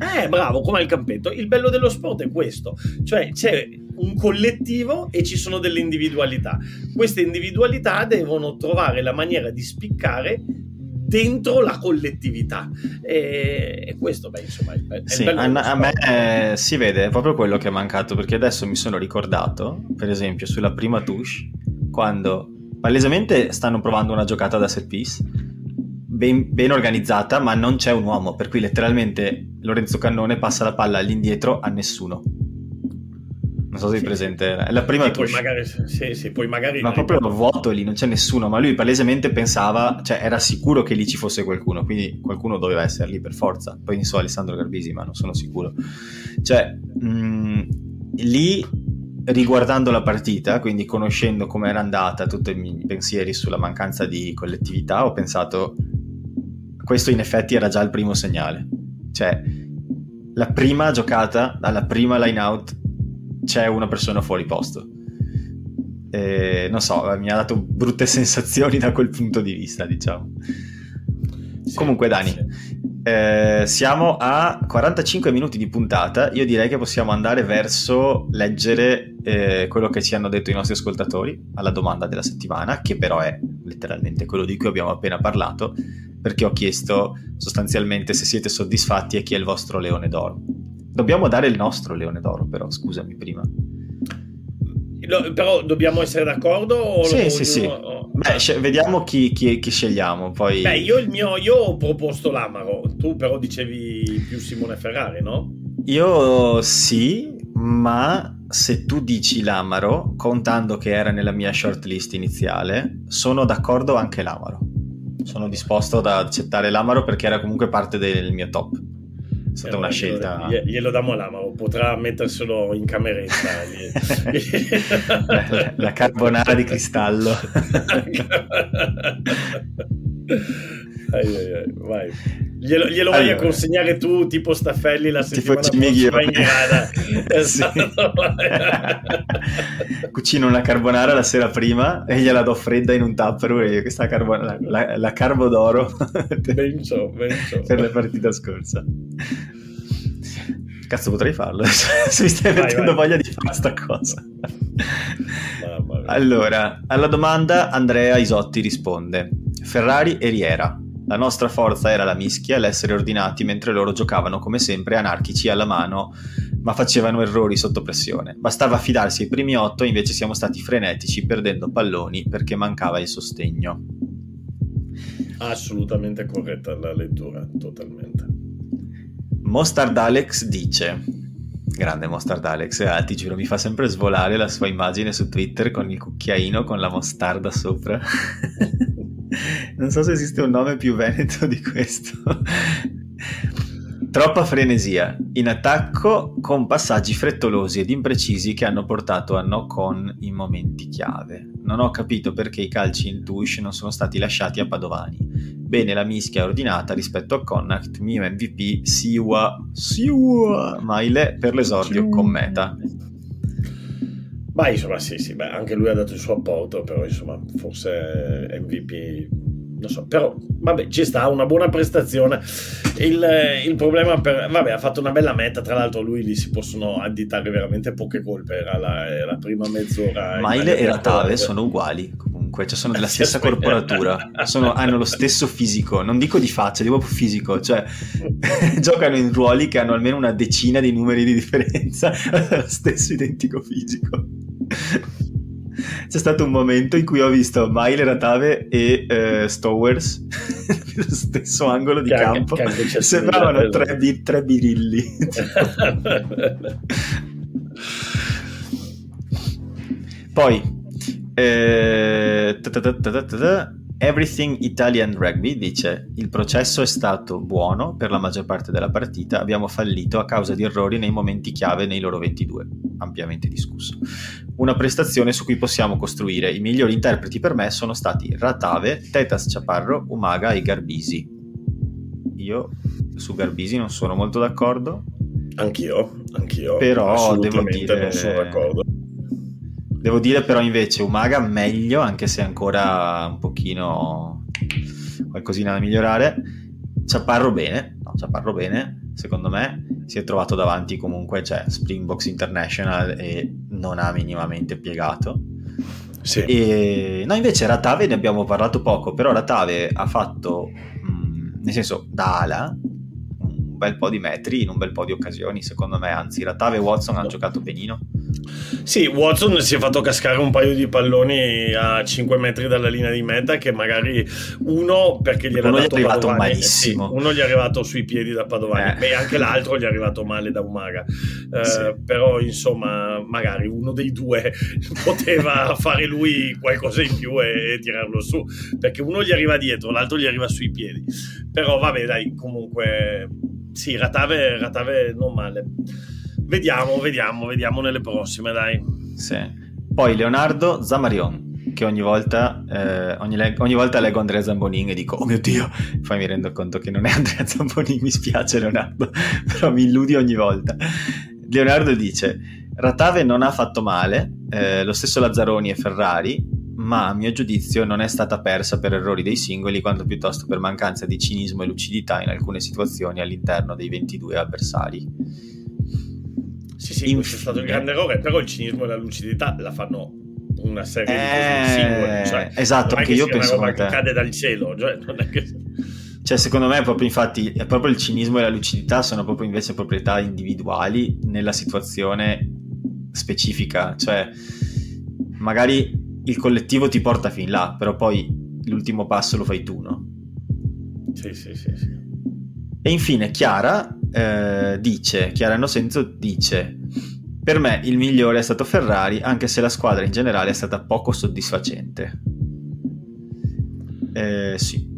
Eh, bravo, come il campetto. Il bello dello sport è questo. Cioè, c'è un collettivo e ci sono delle individualità. Queste individualità devono trovare la maniera di spiccare dentro la collettività e, questo beh insomma è, sì, a, a, me eh, si vede proprio quello che è mancato perché adesso mi sono ricordato per esempio sulla prima touche quando palesemente stanno provando una giocata da set piece ben, ben, organizzata, ma non c'è un uomo, per cui letteralmente Lorenzo Cannone passa la palla all'indietro a nessuno. Non so se sì. presente, è la prima sì, poi magari, sì, sì, poi magari Ma proprio lo vuoto lì, non c'è nessuno, ma lui palesemente pensava, cioè era sicuro che lì ci fosse qualcuno, quindi qualcuno doveva essere lì per forza. Poi non so Alessandro Garbisi, ma non sono sicuro. Cioè, mh, mm, lì riguardando la partita, quindi conoscendo come era andata, tutti i miei pensieri sulla mancanza di collettività, ho pensato questo in effetti era già il primo segnale. Cioè, la prima giocata, dalla prima line out, c'è una persona fuori posto. E, non so, mi ha dato brutte [laughs] sensazioni da quel punto di vista, diciamo. Sì, Comunque, Dani, sì. Eh, siamo a 45 minuti di puntata. Io direi che possiamo andare verso leggere eh, quello che ci hanno detto i nostri ascoltatori alla domanda della settimana, che però è letteralmente quello di cui abbiamo appena parlato, perché ho chiesto sostanzialmente se siete soddisfatti e chi è il vostro leone d'oro. Dobbiamo dare il nostro leone d'oro, però, scusami prima. No, però dobbiamo essere d'accordo? O sì, sì, sì. Oh. Beh, sc- vediamo chi, chi, chi, scegliamo. Poi... Beh, io, il mio, io ho proposto l'Amaro, tu però dicevi più Simone Ferrari, no? Io sì, ma se tu dici l'Amaro, contando che era nella mia shortlist iniziale, sono d'accordo anche l'Amaro. Sono disposto ad accettare l'Amaro perché era comunque parte del mio top è stata una scelta. Glielo diamo là, ma potrà metterselo in cameretta. [laughs] la, la carbonara di cristallo. [laughs] ai, ai, ai, vai. Glielo, glielo allora. a consegnare tu, tipo Staffelli, la settimana prossima in grada. [laughs] esatto. [laughs] Cucino una carbonara la sera prima e gliela do fredda in un tupperware. Questa carbonara, la, la carbo d'oro [laughs] ben ciò, ben ciò. per la partita scorsa. Cazzo, potrei farlo. Se mi stai vai, mettendo vai. voglia di fare questa cosa. Allora, alla domanda Andrea Isotti risponde: Ferrari e Riera. La nostra forza era la mischia, l'essere ordinati mentre loro giocavano come sempre anarchici alla mano, ma facevano errori sotto pressione. Bastava affidarsi ai primi otto, invece siamo stati frenetici perdendo palloni perché mancava il sostegno. Assolutamente corretta la lettura, totalmente. Mostard Alex dice: Grande Mostard Alex, eh, ti giuro, mi fa sempre svolare la sua immagine su Twitter con il cucchiaino con la mostarda sopra. [laughs] non so se esiste un nome più veneto di questo. Troppa frenesia, in attacco con passaggi frettolosi ed imprecisi che hanno portato a knock-on in momenti chiave. Non ho capito perché i calci in touche non sono stati lasciati a Padovani. Bene la mischia ordinata rispetto a Connacht, mio MVP Siwa, Siwa Maile per l'esordio con Meta. Ma insomma sì, sì, beh, anche lui ha dato il suo apporto, però insomma forse MVP non so, però vabbè, ci sta, una buona prestazione. Il, il, problema per... Vabbè, ha fatto una bella meta, tra l'altro lui lì si possono additare veramente poche colpe, era la, la prima mezz'ora. Maile e Ratave sono uguali comunque, cioè sono della [laughs] stessa corporatura, sono, hanno lo stesso fisico, non dico di faccia, dico proprio fisico, cioè [laughs] giocano in ruoli che hanno almeno una decina di numeri di differenza, [laughs] lo stesso identico fisico c'è stato un momento in cui ho visto Maile Ratave e uh, Stowers [laughs] nello stesso angolo di che campo. Anche, che Sembravano tre, bi- tre birilli. [laughs] Poi, eh, Everything Italian Rugby dice il processo è stato buono per la maggior parte della partita, abbiamo fallito a causa di errori nei momenti chiave nei loro 22, ampiamente discusso. Una prestazione su cui possiamo costruire. I migliori interpreti per me sono stati Ratave, Tetas Chaparro, Umaga e Garbisi. Io su Garbisi non sono molto d'accordo. Anch'io, anch'io. Però devo dire... non sono d'accordo Devo dire però invece Umaga meglio, anche se ancora un pochino qualcosina da migliorare. Ciaparro bene, no, Ciaparro bene, secondo me. Si è trovato davanti comunque, cioè Springbox International e non ha minimamente piegato. Sì. E, no, invece Ratave ne abbiamo parlato poco, però Ratave ha fatto, mh, mm, nel senso, da ala, bel po' di metri in un bel po' di occasioni, secondo me. Anzi, Ratave e Watson hanno giocato benino. Sì, Watson si è fatto cascare un paio di palloni a 5 metri dalla linea di meta che magari uno perché gli era uno dato gli è arrivato Padovani, malissimo. Sì, uno gli è arrivato sui piedi da Padovani Eh. e anche l'altro gli è arrivato male da Umaga. Eh, Sì. Però insomma, magari uno dei due [laughs] poteva fare lui qualcosa in più e, e tirarlo su perché uno gli arriva dietro, l'altro gli arriva sui piedi. Però vabbè, dai, comunque sì, Ratave, Ratave non male. Vediamo, vediamo, vediamo nelle prossime, dai. Sì. Poi Leonardo Zamarion, che ogni volta, eh, ogni, le- ogni volta leggo Andrea Zambonin e dico, oh mio Dio, poi mi rendo conto che non è Andrea Zambonin, mi spiace Leonardo, [laughs] però mi illudi ogni volta. Leonardo dice, Ratave non ha fatto male, eh, lo stesso Lazzaroni e Ferrari, ma a mio giudizio non è stata persa per errori dei singoli, quanto piuttosto per mancanza di cinismo e lucidità in alcune situazioni all'interno dei 22 avversari. Sì, sì, questo è stato il grande errore, però il cinismo e la lucidità la fanno una serie di Eh, cose singole. Cioè, esatto, anche che io sia una penso roba che cade dal cielo, cioè, non è che... [laughs] Cioè, secondo me, proprio infatti, è proprio il cinismo e la lucidità sono proprio invece proprietà individuali nella situazione specifica. Cioè, magari il collettivo ti porta fin là, però poi l'ultimo passo lo fai tu, no? Sì, sì, sì, sì. E infine Chiara eh, dice, Chiara Innocenzo dice, per me il migliore è stato Ferrari, anche se la squadra in generale è stata poco soddisfacente. Eh, sì.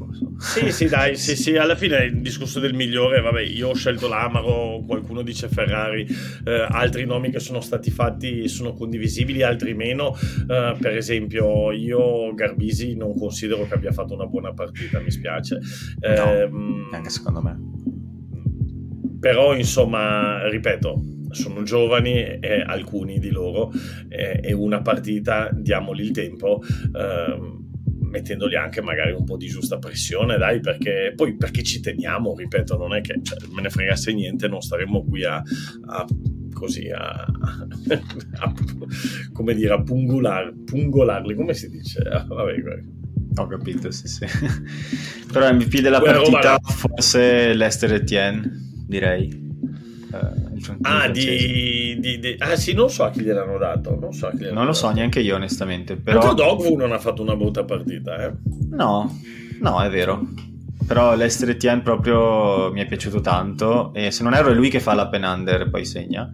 Sì, sì, dai, sì, sì, alla fine il discorso del migliore, vabbè, io ho scelto l'Amaro, qualcuno dice Ferrari, eh, altri nomi che sono stati fatti sono condivisibili, altri meno, Eh, per esempio io Garbisi non considero che abbia fatto una buona partita, mi spiace. Ehm, Anche secondo me. però insomma ripeto sono giovani eh, alcuni di loro eh, e una partita diamogli il tempo ehm, mettendogli anche magari un po' di giusta pressione dai perché poi perché ci teniamo ripeto non è che cioè, me ne fregasse niente non staremmo qui a, a così a, a- come dire a pungular, pungolarli come si dice vabbè, vabbè. Ho capito, sì, sì. Però MVP della roba partita là. forse Lester Etienne, direi. Eh, Ah, di, di- di- ah sì non so a chi gliel'hanno dato non so gliel'hanno Non lo so dato. neanche io onestamente, Però. Dogvu non ha fatto una brutta partita, eh. No, no, è vero. Però Etienne proprio mi è piaciuto tanto e se non erro è lui che fa la penander e poi segna,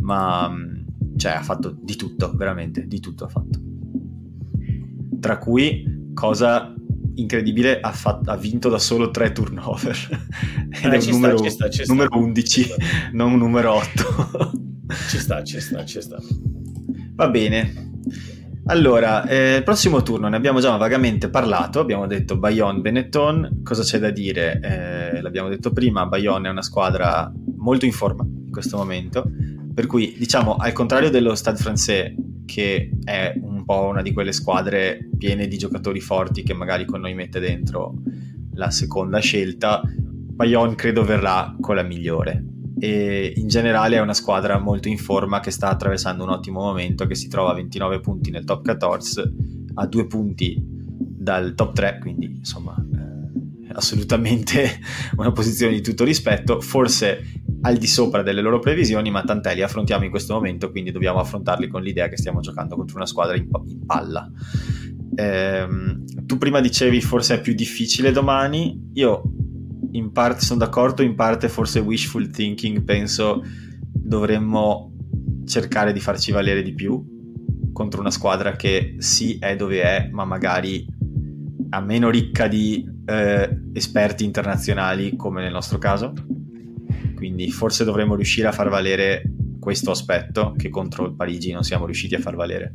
ma mh, cioè ha fatto di tutto, veramente, di tutto ha fatto. Tra cui, cosa incredibile, ha, fatto- ha vinto da solo tre turnover. Ed Eh, è un numero, ci sta, ci sta. numero 11, Ci sta. non un numero 8. Ci sta, ci sta, ci sta. Va bene. Allora, eh, il prossimo turno ne abbiamo già vagamente parlato, abbiamo detto Bayonne Benetton, cosa c'è da dire? Eh, l'abbiamo detto prima, Bayonne è una squadra molto in forma in questo momento, per cui diciamo al contrario dello Stade Français che è un po' una di quelle squadre piene di giocatori forti che magari con noi mette dentro la seconda scelta, Bayonne credo verrà con la migliore. E in generale è una squadra molto in forma che sta attraversando un ottimo momento che si trova a 29 punti nel top 14 a due punti dal top 3 quindi insomma eh, assolutamente [laughs] una posizione di tutto rispetto. Forse al di sopra delle loro previsioni ma tant'è li affrontiamo in questo momento quindi dobbiamo affrontarli con l'idea che stiamo giocando contro una squadra in, in palla Ehm, tu prima dicevi forse è più difficile domani io in parte sono d'accordo, in parte forse wishful thinking, penso dovremmo cercare di farci valere di più contro una squadra che sì è dove è, ma magari a meno ricca di eh, esperti internazionali come nel nostro caso. Quindi forse dovremmo riuscire a far valere questo aspetto che contro il Parigi non siamo riusciti a far valere.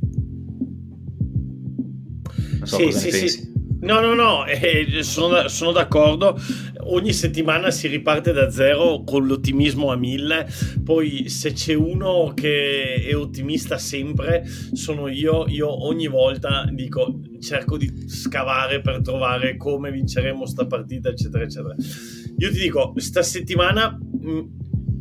Non so Sì, cosa sì, sì. No, no, no, eh, sono, sono d'accordo. Ogni settimana si riparte da zero con l'ottimismo a mille. Poi, se c'è uno che è ottimista sempre, sono io. Io ogni volta dico, cerco di scavare per trovare come vinceremo sta partita, eccetera, eccetera. Io ti dico, sta settimana mh,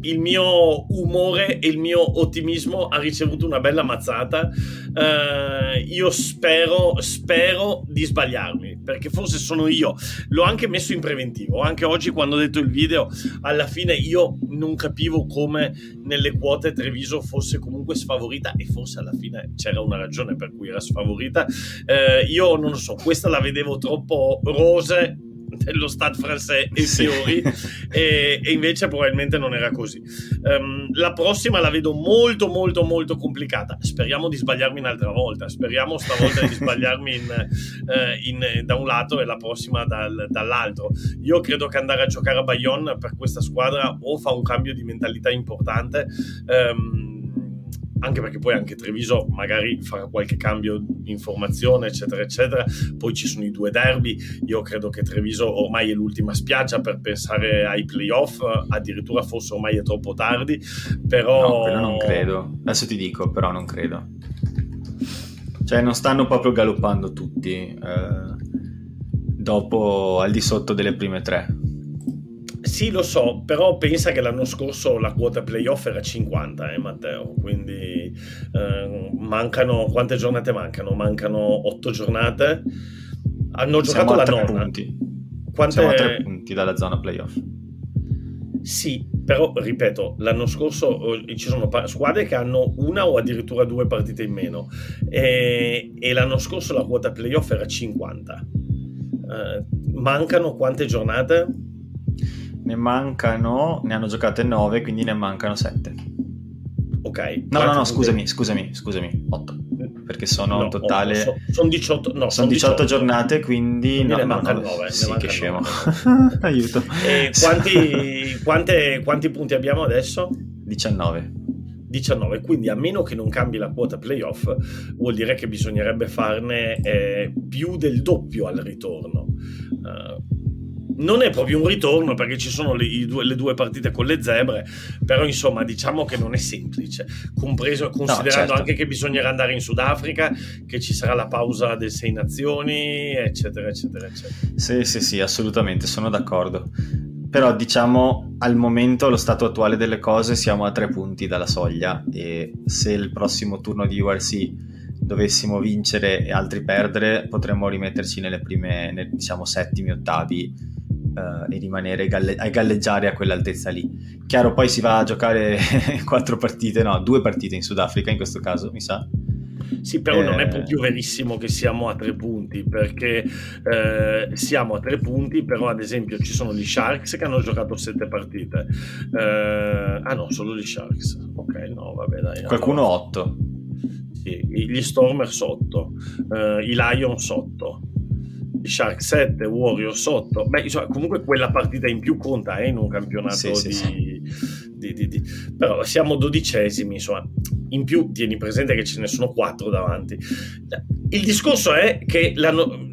il mio umore e il mio ottimismo ha ricevuto una bella mazzata. Uh, io spero, spero di sbagliarmi, perché forse sono io. L'ho anche messo in preventivo. Anche oggi, quando ho detto il video, alla fine io non capivo come nelle quote Treviso fosse comunque sfavorita, e forse alla fine c'era una ragione per cui era sfavorita. Uh, io non lo so, questa la vedevo troppo rose dello Stade français e sì. fiori e, e, invece probabilmente non era così. Um, la prossima la vedo molto molto molto complicata. Speriamo di sbagliarmi un'altra volta. Speriamo stavolta di sbagliarmi in, uh, in, da un lato e la prossima dal, dall'altro. Io credo che andare a giocare a Bayonne per questa squadra o fa un cambio di mentalità importante um, anche perché poi anche Treviso magari farà qualche cambio di informazione, eccetera, eccetera. Poi ci sono i due derby. Io credo che Treviso ormai è l'ultima spiaggia per pensare ai playoff, addirittura forse ormai è troppo tardi. Però. No, non credo. Adesso ti dico, però non credo. Cioè, non stanno proprio galoppando tutti. Eh, dopo al di sotto delle prime tre. Sì, lo so, però pensa che l'anno scorso la quota playoff era 50, eh, Matteo, quindi eh, mancano, quante giornate mancano? Mancano 8 giornate, hanno giocato la nona. Punti. Quante... Siamo a 3 punti dalla zona playoff. Sì, però ripeto, l'anno scorso eh, ci sono squadre che hanno una o addirittura due partite in meno e, e l'anno scorso la quota playoff era 50. Eh, mancano quante giornate? Ne mancano, ne hanno giocate 9, quindi ne mancano 7. Ok. No, no, no, scusami, scusami, scusami, 8. Perché sono no, in totale... So, sono 18, no, sono 18, 18, giornate, quindi... quindi no, ne mancano 9. Sì, che scemo. [laughs] Aiuto. E quanti, quante, quanti punti abbiamo adesso? 19. 19, quindi a meno che non cambi la quota playoff, vuol dire che bisognerebbe farne eh, più del doppio al ritorno. Uh, non è proprio un ritorno perché ci sono le due, le, due, partite con le zebre, però insomma diciamo che non è semplice, compreso, considerando no, certo. anche che bisognerà andare in Sudafrica, che ci sarà la pausa delle sei nazioni, eccetera, eccetera, eccetera. Sì, sì, sì, assolutamente, sono d'accordo. Però diciamo al momento, allo stato attuale delle cose, siamo a tre punti dalla soglia e se il prossimo turno di URC dovessimo vincere e altri perdere, potremmo rimetterci nelle prime, nel, diciamo, settimi, ottavi uh, e rimanere galle- a galleggiare a quell'altezza lì. Chiaro, poi si va a giocare [laughs] quattro partite, no, due partite in Sudafrica in questo caso, mi sa. Sì, però eh... non è eh. proprio verissimo che siamo a tre punti, perché eh, siamo a tre punti, però ad esempio ci sono gli Sharks che hanno giocato sette partite. Eh, ah no, solo gli Sharks. Ok, no, vabbè, dai. Qualcuno allora. otto. Sì, gli Stormers 8, eh, i Lions 8 Shark 7, Warrior sotto. Beh, insomma, comunque quella partita in più conta eh, in un campionato sì, di, sì, sì. Di, di, di, Però siamo dodicesimi, insomma. In più tieni presente che ce ne sono quattro davanti. Il discorso è che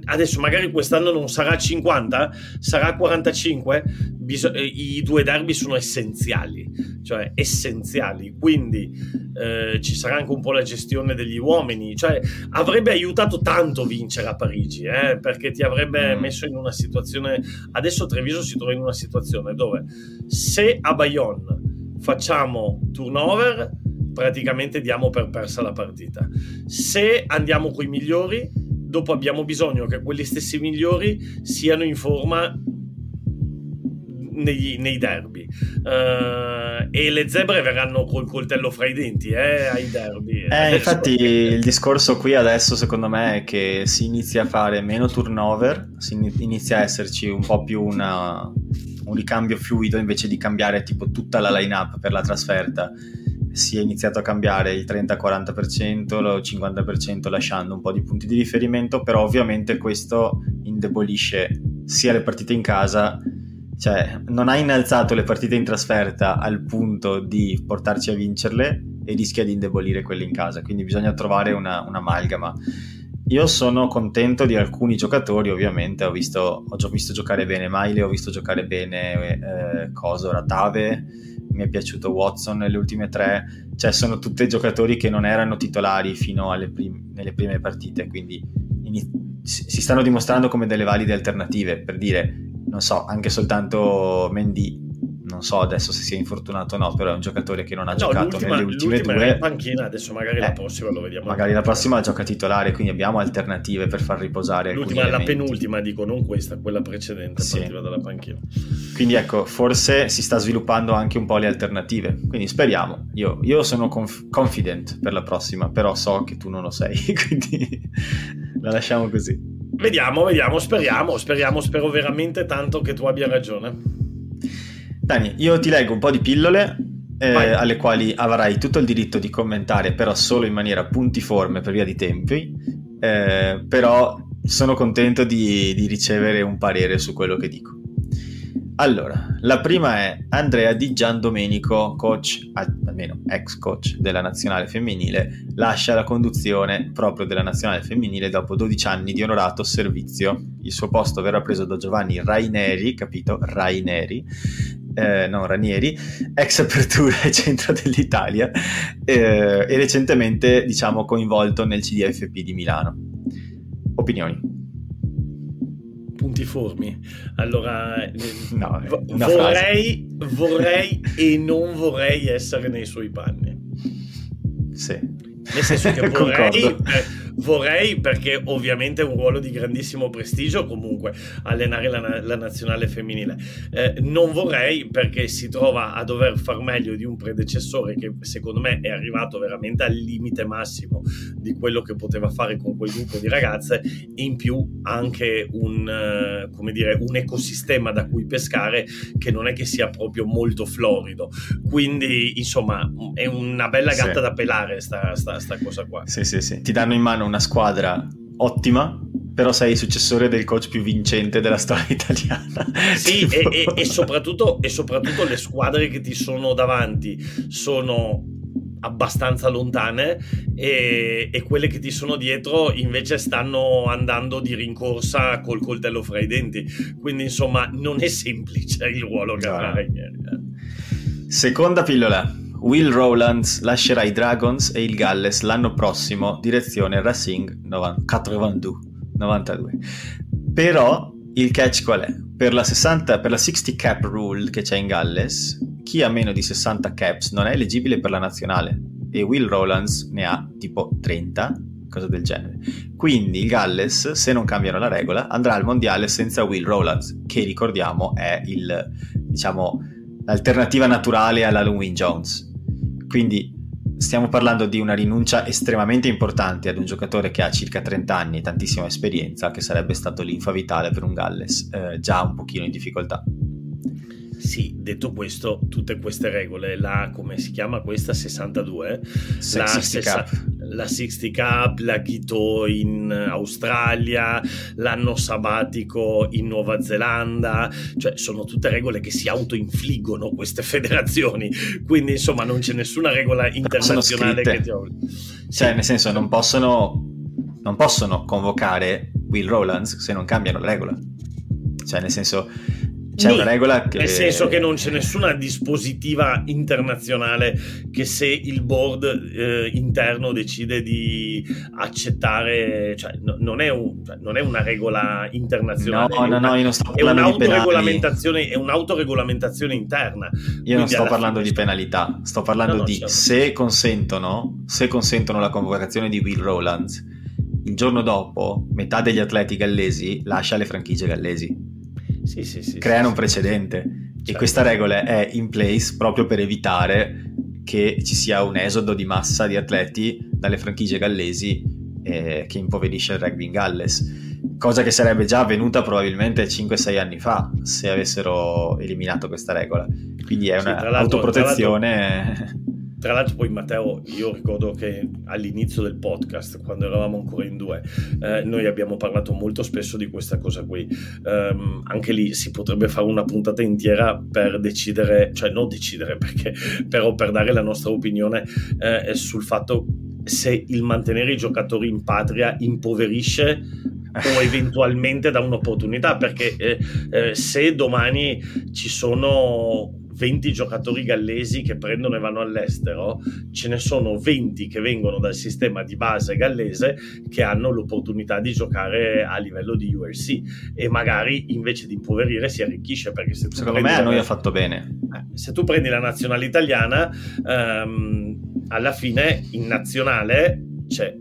adesso magari quest'anno non sarà 50, sarà 45. Bis- eh, I due derby sono essenziali, cioè essenziali. Quindi eh, ci sarà anche un po' la gestione degli uomini. Cioè avrebbe aiutato tanto vincere a Parigi, eh, perché ti avrebbe mm. messo in una situazione. Adesso Treviso si trova in una situazione dove se a Bayonne facciamo turnover praticamente diamo per persa la partita. Se andiamo con i migliori, dopo abbiamo bisogno che quelli stessi migliori siano in forma nei, nei derby. Uh, e le zebre verranno col coltello fra i denti eh, ai derby. Eh, infatti il discorso qui adesso secondo me è che si inizia a fare meno turnover, si inizia a esserci un po' più una, un ricambio fluido invece di cambiare tipo tutta la line-up per la trasferta si è iniziato a cambiare il 30-40%, il 50% lasciando un po' di punti di riferimento, però ovviamente questo indebolisce sia le partite in casa, cioè non ha innalzato le partite in trasferta al punto di portarci a vincerle e rischia di indebolire quelle in casa, quindi bisogna trovare una, un'amalgama. Io sono contento di alcuni giocatori, ovviamente, ho visto, ho visto giocare bene Miley, ho visto giocare bene eh, Coso, Ratave, mi è piaciuto Watson nelle ultime tre, cioè sono tutti giocatori che non erano titolari fino alle prim- nelle prime partite, quindi in- si stanno dimostrando come delle valide alternative, per dire, non so, anche soltanto Mendy, non so adesso se sia infortunato o no, però è un giocatore che non ha No, giocato nelle ultime due. in panchina, adesso magari la Eh, prossima lo vediamo. Magari la prossima gioca titolare, quindi abbiamo alternative per far riposare L'ultima, la penultima, dico, non questa, quella precedente, Sì. partiva dalla panchina. Quindi ecco, forse si sta sviluppando anche un po' le alternative. Quindi speriamo. Io, io sono conf- confident per la prossima, però so che tu non lo sei, [laughs] quindi la lasciamo così. Vediamo, vediamo, speriamo, speriamo, spero veramente tanto che tu abbia ragione. Dani, io ti leggo un po' di pillole eh, alle quali avrai tutto il diritto di commentare, però solo in maniera puntiforme per via di tempi. Eh, però sono contento di, di ricevere un parere su quello che dico. Allora, la prima è Andrea Di Giandomenico, coach, al- almeno ex coach della nazionale femminile, lascia la conduzione proprio della nazionale femminile dopo 12 anni di onorato servizio. Il suo posto verrà preso da Giovanni Raineri, capito? Raineri, eh, non Ranieri, ex apertura e centro dell'Italia eh, e recentemente, diciamo, coinvolto nel CDFP di Milano. Opinioni? Puntiformi. Allora, [laughs] No, vorrei, vorrei e non vorrei essere nei suoi panni. Sì. Nel senso che [laughs] vorrei, eh, vorrei perché ovviamente è un ruolo di grandissimo prestigio comunque allenare la, la nazionale femminile. Eh, non vorrei perché si trova a dover far meglio di un predecessore che secondo me è arrivato veramente al limite massimo di quello che poteva fare con quel gruppo di ragazze e in più anche un, eh, come dire, un ecosistema da cui pescare che non è che sia proprio molto florido. Quindi insomma è una bella Sì. gatta da pelare sta, sta- sta cosa qua. Sì, sì, sì. Ti danno in mano una squadra ottima, però sei il successore del coach più vincente della storia [laughs] italiana. Sì, e, Tipo- e- e soprattutto, e soprattutto le squadre che ti sono davanti sono abbastanza lontane e, e quelle che ti sono dietro invece stanno andando di rincorsa col coltello fra i denti quindi insomma non è semplice il ruolo che No. avrà Ranieri Seconda pillola. Will Rowlands lascerà i Dragons e il Galles l'anno prossimo, direzione Racing 92. 92. Però il catch qual è? Per la, 60, per la 60 cap rule che c'è in Galles, chi ha meno di 60 caps non è eleggibile per la nazionale e Will Rowlands ne ha tipo 30, cosa del genere. Quindi il Galles, se non cambiano la regola, andrà al mondiale senza Will Rowlands, che ricordiamo è il, diciamo, l'alternativa naturale all'Halloween Jones. Quindi stiamo parlando di una rinuncia estremamente importante ad un giocatore che ha circa 30 anni e tantissima esperienza, che sarebbe stato l'infa vitale per un Galles eh, già un pochino in difficoltà. Sì detto questo tutte queste regole la come si chiama questa 62 Se- la, 60 sessa- cap. la 60 Cup, la Quito in Australia, l'anno sabbatico in Nuova Zelanda, cioè sono tutte regole che si autoinfliggono queste [laughs] federazioni, quindi insomma non c'è nessuna regola internazionale che ti obbliga. Cioè, nel senso, non possono, non possono convocare Will Rowlands se non cambiano la regola. Cioè, nel senso, c'è Nì, una regola che... Nel senso che non c'è nessuna dispositiva internazionale che se il board eh, interno decide di accettare, cioè no- non, è un- cioè, non è una regola internazionale. No, no, no, io non sto È parlando di è un'autoregolamentazione interna. Io non sto parlando di penalità, sto parlando No, no, di certo. se consentono, se consentono la convocazione di Will Rowlands, il giorno dopo metà degli atleti gallesi lascia le franchigie gallesi, Sì, sì, sì, creano un precedente e Certo. questa regola è in place proprio per evitare che ci sia un esodo di massa di atleti dalle franchigie gallesi eh, che impoverisce il rugby in Galles. Cosa che sarebbe già avvenuta probabilmente 5-6 anni fa se avessero eliminato questa regola. Quindi è Sì, una tra l'altro- poi Matteo, io ricordo che all'inizio del podcast, quando eravamo ancora in due, eh, noi abbiamo parlato molto spesso di questa cosa qui. Ehm, anche lì si potrebbe fare una puntata intera per decidere, cioè non decidere [laughs] perché, però per dare la nostra opinione eh, sul fatto se il mantenere i giocatori in patria impoverisce o [laughs] eventualmente dà un'opportunità perché eh, eh, se domani ci sono 20 giocatori gallesi che prendono e vanno all'estero, ce ne sono 20 che vengono dal sistema di base gallese che hanno l'opportunità di giocare a livello di URC e magari invece di impoverire si arricchisce perché se tu secondo me a noi ha fatto bene. Eh, se tu prendi la nazionale italiana, ehm, alla fine in nazionale c'è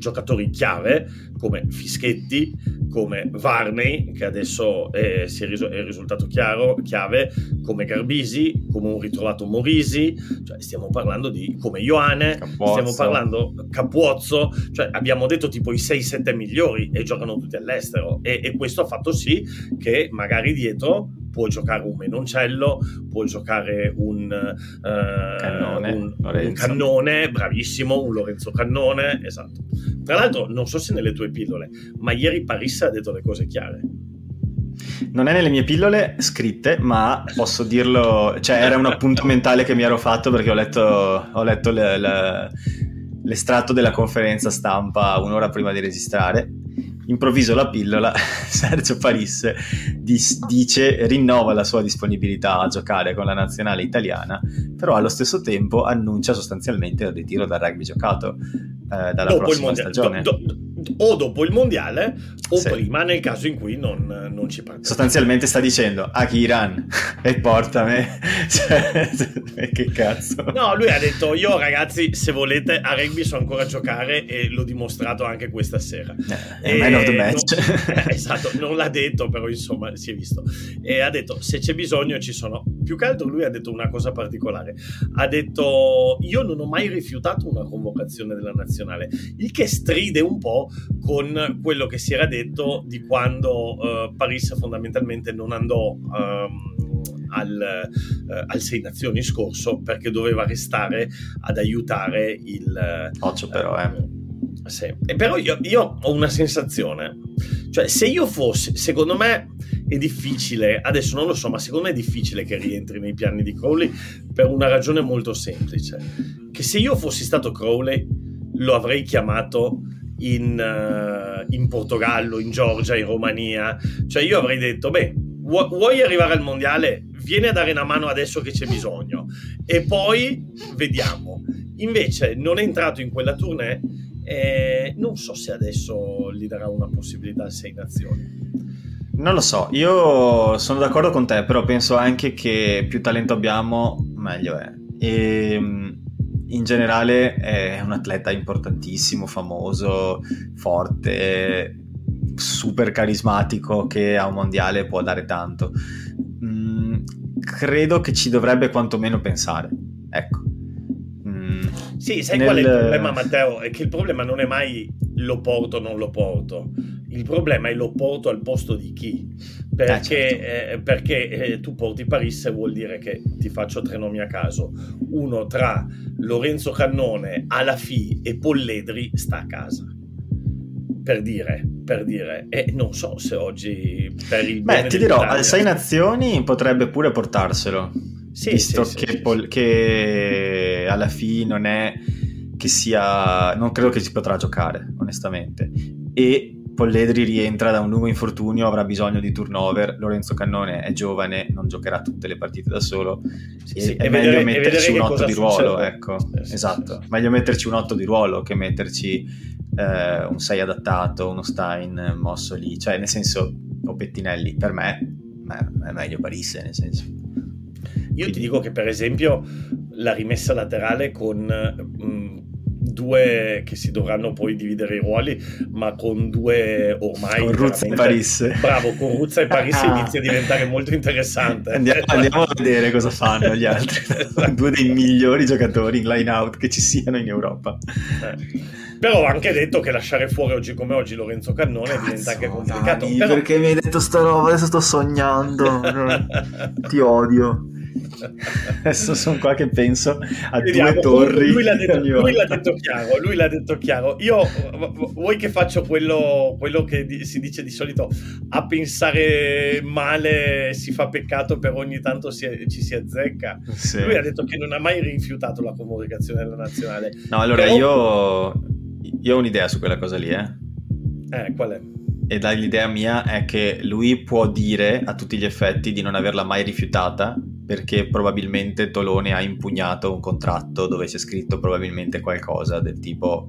giocatori chiave come Fischetti, come Varney, che adesso è, è, è risultato chiaro, chiave, come Garbisi, come un ritrovato Morisi, cioè stiamo parlando di come Ioane, Capuozzo. stiamo parlando Capuozzo, cioè abbiamo detto tipo i 6-7 migliori e giocano tutti all'estero e, e questo ha fatto sì che magari dietro può giocare un Menoncello, può giocare un, uh, cannone, un, un, cannone, bravissimo, un Lorenzo Cannone, esatto. Tra l'altro, non so se nelle tue pillole, ma ieri Parissa ha detto le cose chiare. Non è nelle mie pillole scritte, ma posso dirlo, cioè era un appunto mentale che mi ero fatto perché ho letto, ho letto le, le, l'estratto della conferenza stampa un'ora prima di registrare improvviso la pillola, [laughs] Sergio Parisse dice rinnova la sua disponibilità a giocare con la nazionale italiana, però allo stesso tempo annuncia sostanzialmente il ritiro dal rugby giocato eh, dalla dopo prossima stagione. Do, do, o dopo il mondiale o sì. prima nel caso in cui non, non ci partecipa. Sostanzialmente sta dicendo Akiran e portami. [laughs] cioè, che cazzo. No, lui ha detto io ragazzi se volete a rugby so ancora giocare e l'ho dimostrato anche questa sera. Eh, man of the match. Non, [laughs] eh, esatto, non l'ha detto però insomma si è visto. E ha detto se c'è bisogno ci sono. Più che altro lui ha detto una cosa particolare. Ha detto io non ho mai rifiutato una convocazione della nazionale, il che stride un po' con quello che si era detto di quando uh, Paris fondamentalmente non andò um, al, uh, al, Sei Nazioni scorso perché doveva restare ad aiutare il... Occhio però, eh. Sì. E però io, io, ho una sensazione, cioè se io fossi, secondo me è difficile, adesso non lo so, ma secondo me è difficile che rientri nei piani di Crowley per una ragione molto semplice, che se io fossi stato Crowley lo avrei chiamato in, uh, in, Portogallo, in Georgia, in Romania. Cioè io avrei detto, beh, vu- vuoi arrivare al mondiale? Vieni a dare una mano adesso che c'è bisogno. E poi vediamo. Invece non è entrato in quella tournée e non so se adesso gli darà una possibilità a sei nazioni. Non lo so, io sono d'accordo con te, però penso anche che più talento abbiamo, meglio è. E ehm, in generale è un atleta importantissimo, famoso, forte, super carismatico che a un mondiale può dare tanto. Mm, credo che ci dovrebbe quantomeno pensare. Ecco. Mm, sì, sai nel... qual è il problema, Matteo? È che il problema non è mai lo porto o non lo porto. Il problema è lo porto al posto di chi? Perché, ah, certo. eh, perché eh, tu porti Paris vuol dire che ti faccio tre nomi a caso. Uno tra Lorenzo Cannone, Alafi e Polledri sta a casa. Per dire, per dire, e non so se oggi per il beh ti dirò al Sei Nazioni potrebbe pure portarselo sì, visto sì, che, sì, Pol- che alla fine non è che sia non credo che si potrà giocare onestamente. E Polledri rientra da un lungo infortunio, avrà bisogno di turnover. Lorenzo Cannone è giovane, non giocherà tutte le partite da solo. Sì, sì, è meglio vedere, metterci un 8 di ruolo. Ecco. Sì, esatto, meglio metterci un 8 di ruolo che metterci eh, un 6 adattato, uno Stein mosso lì. Cioè, nel senso, o Pettinelli, per me è meglio Parisse, nel senso. Io Quindi... ti dico che, per esempio, la rimessa laterale con. Mh, mm, due che si dovranno poi dividere i ruoli, ma con due ormai... Con Ruzza e Paris. Bravo, con Ruzza e Paris [laughs] ah. inizia a diventare molto interessante. Andiamo, andiamo a vedere cosa fanno gli altri. [laughs] esatto. [laughs] Due dei migliori giocatori in line out che ci siano in Europa. Eh. Però ho anche detto che lasciare fuori oggi come oggi Lorenzo Cannone Cazzo, diventa anche complicato. Dani, però... Perché mi hai detto sta roba? Adesso sto sognando. Ti odio. [laughs] Adesso sono qua che penso a Vediamo, due torri. Lui l'ha, detto, lui l'ha, detto, chiaro, lui l'ha detto chiaro. Io, vuoi che faccio quello, quello che di, si dice di solito, a pensare male si fa peccato per ogni tanto si, ci si azzecca. Sì. Lui ha detto che non ha mai rifiutato la comunicazione della nazionale. No, allora Però... io, io ho un'idea su quella cosa lì, eh. Eh, qual è? e l'idea mia è che lui può dire a tutti gli effetti di non averla mai rifiutata perché probabilmente Tolone ha impugnato un contratto dove c'è scritto probabilmente qualcosa del tipo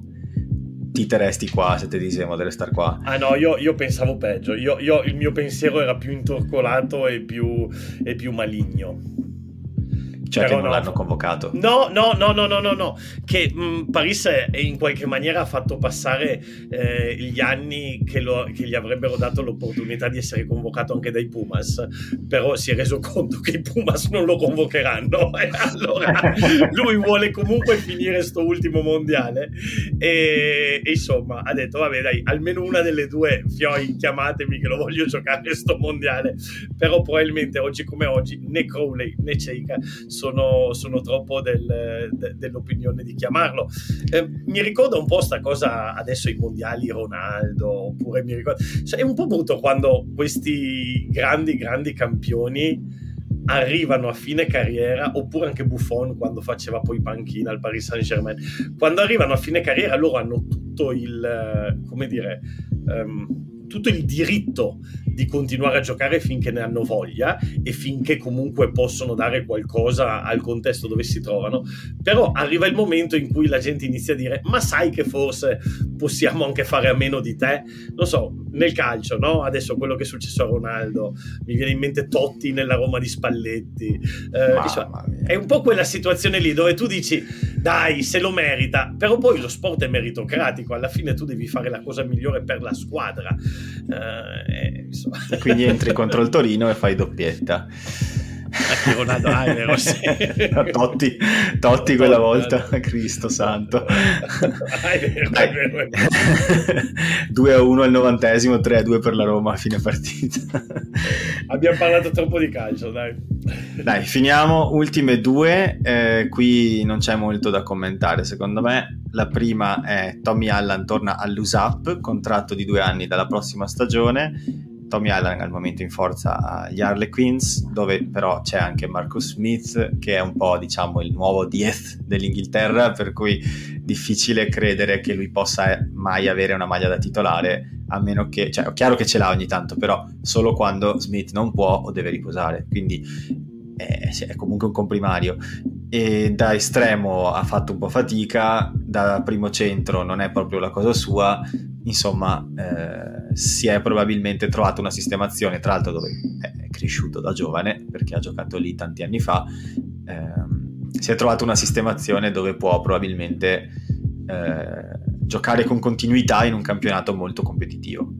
ti terresti qua se ti diciamo di restare qua. Ah no, io, io pensavo peggio, io, io, il mio pensiero era più intorcolato e più, e più maligno. Cioè Però che non no, l'hanno convocato. No, no, no, no, no, no, no. Che mh, mm, Paris in qualche maniera ha fatto passare eh, gli anni che, lo, che, gli avrebbero dato l'opportunità di essere convocato anche dai Pumas, però si è reso conto che i Pumas non lo convocheranno. [laughs] E allora lui vuole comunque finire sto ultimo mondiale. E, e, insomma ha detto vabbè dai, almeno una delle due fioi chiamatemi che lo voglio giocare sto mondiale, però probabilmente oggi come oggi né Crowley né Ceika sono, sono troppo del, de, dell'opinione di chiamarlo. Eh, mi ricorda un po' sta cosa adesso i mondiali Ronaldo, oppure mi ricordo... Cioè, è un po' brutto quando questi grandi, grandi campioni arrivano a fine carriera, oppure anche Buffon quando faceva poi panchina al Paris Saint Germain, quando arrivano a fine carriera loro hanno tutto il, come dire, um, tutto il diritto di continuare a giocare finché ne hanno voglia e finché comunque possono dare qualcosa al contesto dove si trovano, però arriva il momento in cui la gente inizia a dire ma sai che forse possiamo anche fare a meno di te? Non so, nel calcio, no? Adesso quello che è successo a Ronaldo, mi viene in mente Totti nella Roma di Spalletti, eh, insomma, è un po' quella situazione lì dove tu dici dai, se lo merita, però poi lo sport è meritocratico, alla fine tu devi fare la cosa migliore per la squadra. Eh, Quindi entri contro il Torino e fai doppietta. Ronaldo, ah, è vero, sì. [laughs] Totti, Totti quella volta, Cristo santo. Ah, vero. 2 [laughs] a 1 al novantesimo, 3 a 2 per la Roma a fine partita. Abbiamo parlato troppo di calcio, dai. Dai, finiamo. Ultime due, eh, qui non c'è molto da commentare secondo me. La prima è Tommy Allan torna all'USAP, contratto di due anni dalla prossima stagione Tommy Allen al momento in forza agli Harlequins, dove però c'è anche Marcus Smith, che è un po' diciamo il nuovo Diez dell'Inghilterra, per cui difficile credere che lui possa mai avere una maglia da titolare, a meno che, cioè è chiaro che ce l'ha ogni tanto, però solo quando Smith non può o deve riposare, quindi è, è comunque un comprimario. E da estremo ha fatto un po' fatica, da primo centro non è proprio la cosa sua, insomma eh, si è probabilmente trovato una sistemazione, tra l'altro dove è cresciuto da giovane perché ha giocato lì tanti anni fa, eh, si è trovato una sistemazione dove può probabilmente eh, giocare con continuità in un campionato molto competitivo.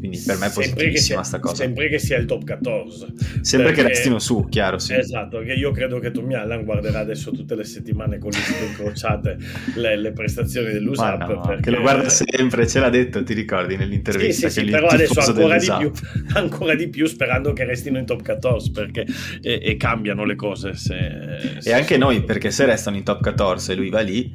Quindi per me è positivissima questa cosa. Sempre che sia il top 14. Sempre perché, che restino su, chiaro, sì. Esatto, che io credo che Tommy Allen guarderà adesso tutte le settimane con le dita incrociate le, le, prestazioni dell'USAP. No, perché... Che lo guarda sempre, ce l'ha detto, ti ricordi nell'intervista? Sì, sì, sì però adesso ancora di, più, [laughs] ancora di, più, sperando che restino in top 14 perché e, e cambiano le cose. Se, se e anche noi, perché se restano in top 14 e lui va lì,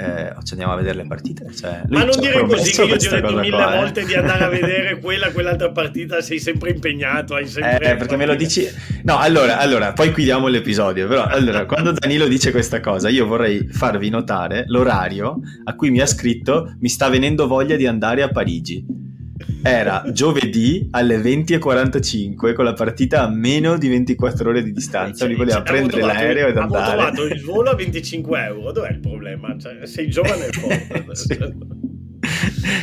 eh, ci andiamo a vedere le partite. Cioè, Ma non dire così che io ti ho detto mille qua, eh. volte eh. di andare a [laughs] vedere quella, quell'altra partita, sei sempre impegnato, hai sempre... Eh, perché me lo dici... No, allora, allora, poi chiudiamo l'episodio, però allora, quando Danilo dice questa cosa, io vorrei farvi notare l'orario a cui mi ha scritto mi sta venendo voglia di andare a Parigi era giovedì alle 20.45 con la partita a meno di 24 ore di distanza. Lui voleva prendere l'aereo ed andare. Ho trovato il volo a 25 euro. Dov'è il problema? Cioè, sei giovane e [laughs] forte. sì.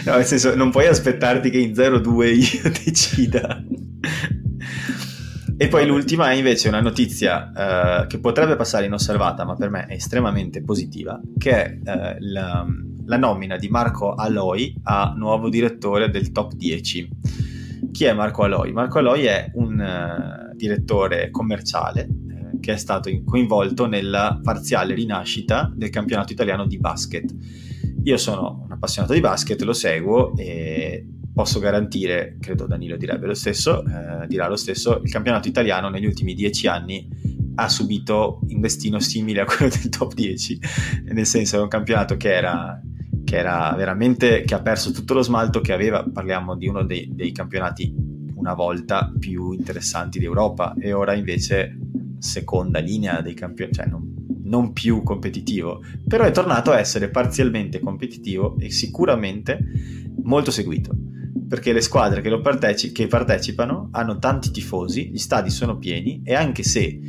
No, nel senso, non puoi aspettarti che in 02 io [laughs] decida. E poi l'ultima è invece una notizia uh, che potrebbe passare inosservata, ma per me è estremamente positiva, che è uh, la, la nomina di Marco Aloy a nuovo direttore del top 10. Chi è Marco Aloy? Marco Aloy è un uh, direttore commerciale uh, che è stato coinvolto nella parziale rinascita del campionato italiano di basket. Io sono un appassionato di basket, lo seguo e posso garantire, credo Danilo direbbe lo stesso, eh, dirà lo stesso, il campionato italiano negli ultimi dieci anni ha subito un destino simile a quello del top 10, nel senso è un campionato che era che era veramente che ha perso tutto lo smalto che aveva, parliamo di uno dei, dei campionati una volta più interessanti d'Europa e ora invece seconda linea dei campioni, cioè non, non più competitivo, però è tornato a essere parzialmente competitivo e sicuramente molto seguito perché le squadre che, parteci- che, partecipano hanno tanti tifosi, gli stadi sono pieni e anche se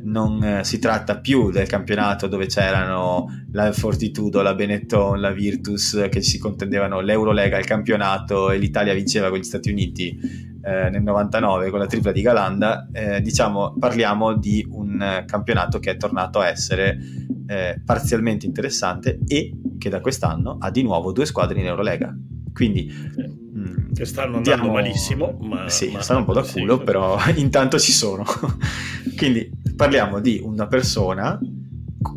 non eh, si tratta più del campionato dove c'erano la Fortitudo, la Benetton, la Virtus che si contendevano l'Eurolega, il campionato e l'Italia vinceva con gli Stati Uniti eh, nel 99 con la tripla di Galanda, eh, diciamo parliamo di un campionato che è tornato a essere eh, parzialmente interessante e che da quest'anno ha di nuovo due squadre in Eurolega. Quindi mm, che stanno andando diamo... malissimo, ma, sì, ma... stanno un po' da culo, sì. però [laughs] intanto ci sono. Quindi parliamo di una persona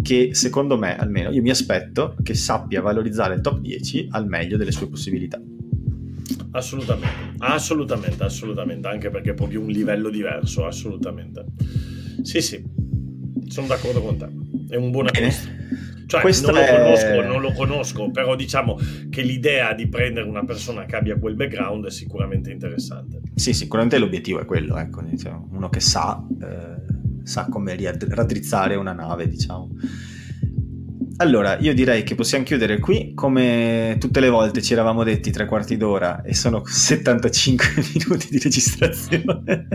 che secondo me, almeno io mi aspetto che sappia valorizzare il top 10 al meglio delle sue possibilità. Assolutamente, assolutamente, assolutamente, anche perché è proprio un livello diverso, assolutamente. Sì, sì, sono d'accordo con te. È un buon acquisto. Cioè, non lo, conosco, non lo conosco, però diciamo che l'idea di prendere una persona che abbia quel background è sicuramente interessante. Sì, sicuramente l'obiettivo è quello, ecco, uno che sa, eh, sa come raddrizzare una nave, diciamo. Allora, io direi che possiamo chiudere qui, come tutte le volte ci eravamo detti tre quarti d'ora e sono [laughs] 75 [laughs] minuti di registrazione.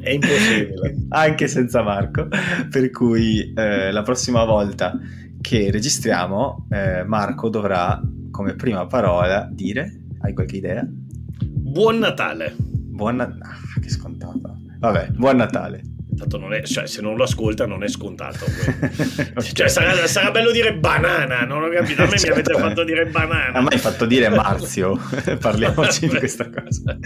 È impossibile. [laughs] Anche senza Marco, per cui eh, la prossima volta che registriamo eh, Marco dovrà come prima parola dire, hai qualche idea? Buon Natale. Buon Natale, ah, che scontato. Vabbè, buon Natale. Tanto non è, cioè, se non lo ascolta non è scontato. [laughs] okay. cioè, sarà, sarà, bello dire banana, non ho capito. A me certo. mi avete fatto dire banana. A me hai fatto dire Marzio. [laughs] Parliamoci di [laughs] questa cosa.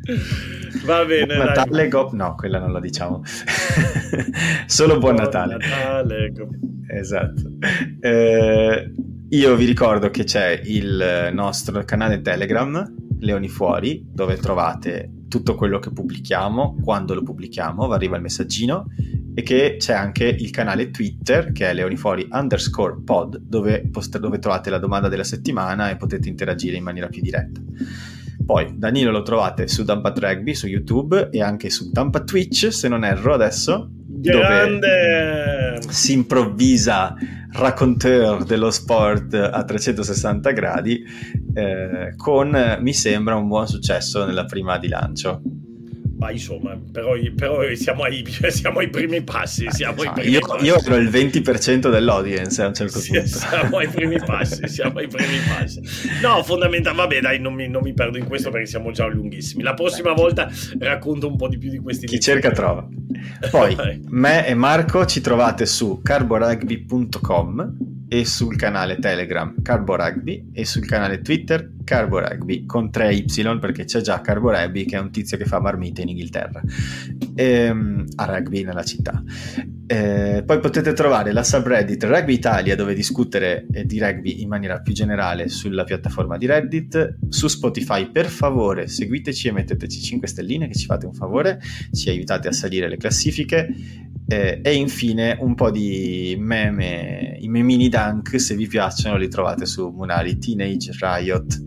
[laughs] Va bene. Buon Natale, go... no, quella non la diciamo. [laughs] Solo buon, buon Natale. Natale go... Esatto. Eh, io vi ricordo che c'è il nostro canale Telegram, Leoni Fuori, dove trovate tutto quello che pubblichiamo, quando lo pubblichiamo, arriva il messaggino e che c'è anche il canale Twitter che è leonifori underscore pod dove, post- dove trovate la domanda della settimana e potete interagire in maniera più diretta. Poi Danilo lo trovate su Dampa Rugby su YouTube e anche su Dampa Twitch se non erro adesso. Grande! Dove si improvvisa racconteur dello sport a 360 gradi eh, con, mi sembra, un buon successo nella prima di lancio. Ma insomma, però, però siamo, ai, [laughs] siamo, ai, primi passi. Eh, siamo ai primi io, passi. io ero il 20% dell'audience a un certo punto. [laughs] Siamo ai primi passi, siamo ai primi passi. No, fondamentale, vabbè dai, non mi, non mi, perdo in questo perché siamo già lunghissimi. La prossima volta racconto un po' di più di questi Chi cerca trova. Poi, me e Marco ci trovate su carborugby.com e sul canale Telegram Carbo Rugby e sul canale Twitter Carbo Rugby con 3Y perché c'è già Carbo Rugby che è un tizio che fa marmite in Inghilterra ehm, a rugby nella città. Eh, poi potete trovare la subreddit Rugby Italia dove discutere eh, di rugby in maniera più generale sulla piattaforma di Reddit. Su Spotify per favore seguiteci e metteteci 5 stelline che ci fate un favore, ci aiutate a salire le classifiche eh, e infine un po' di meme, i memini dunk, se vi piacciono li trovate su Munari Teenage Riot.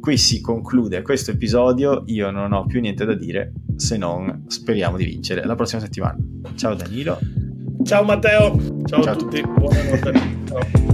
Qui si conclude questo episodio, io non ho più niente da dire se non speriamo di vincere la prossima settimana. Ciao Danilo. Ciao Matteo, ciao, ciao a tutti, buonanotte. Ciao.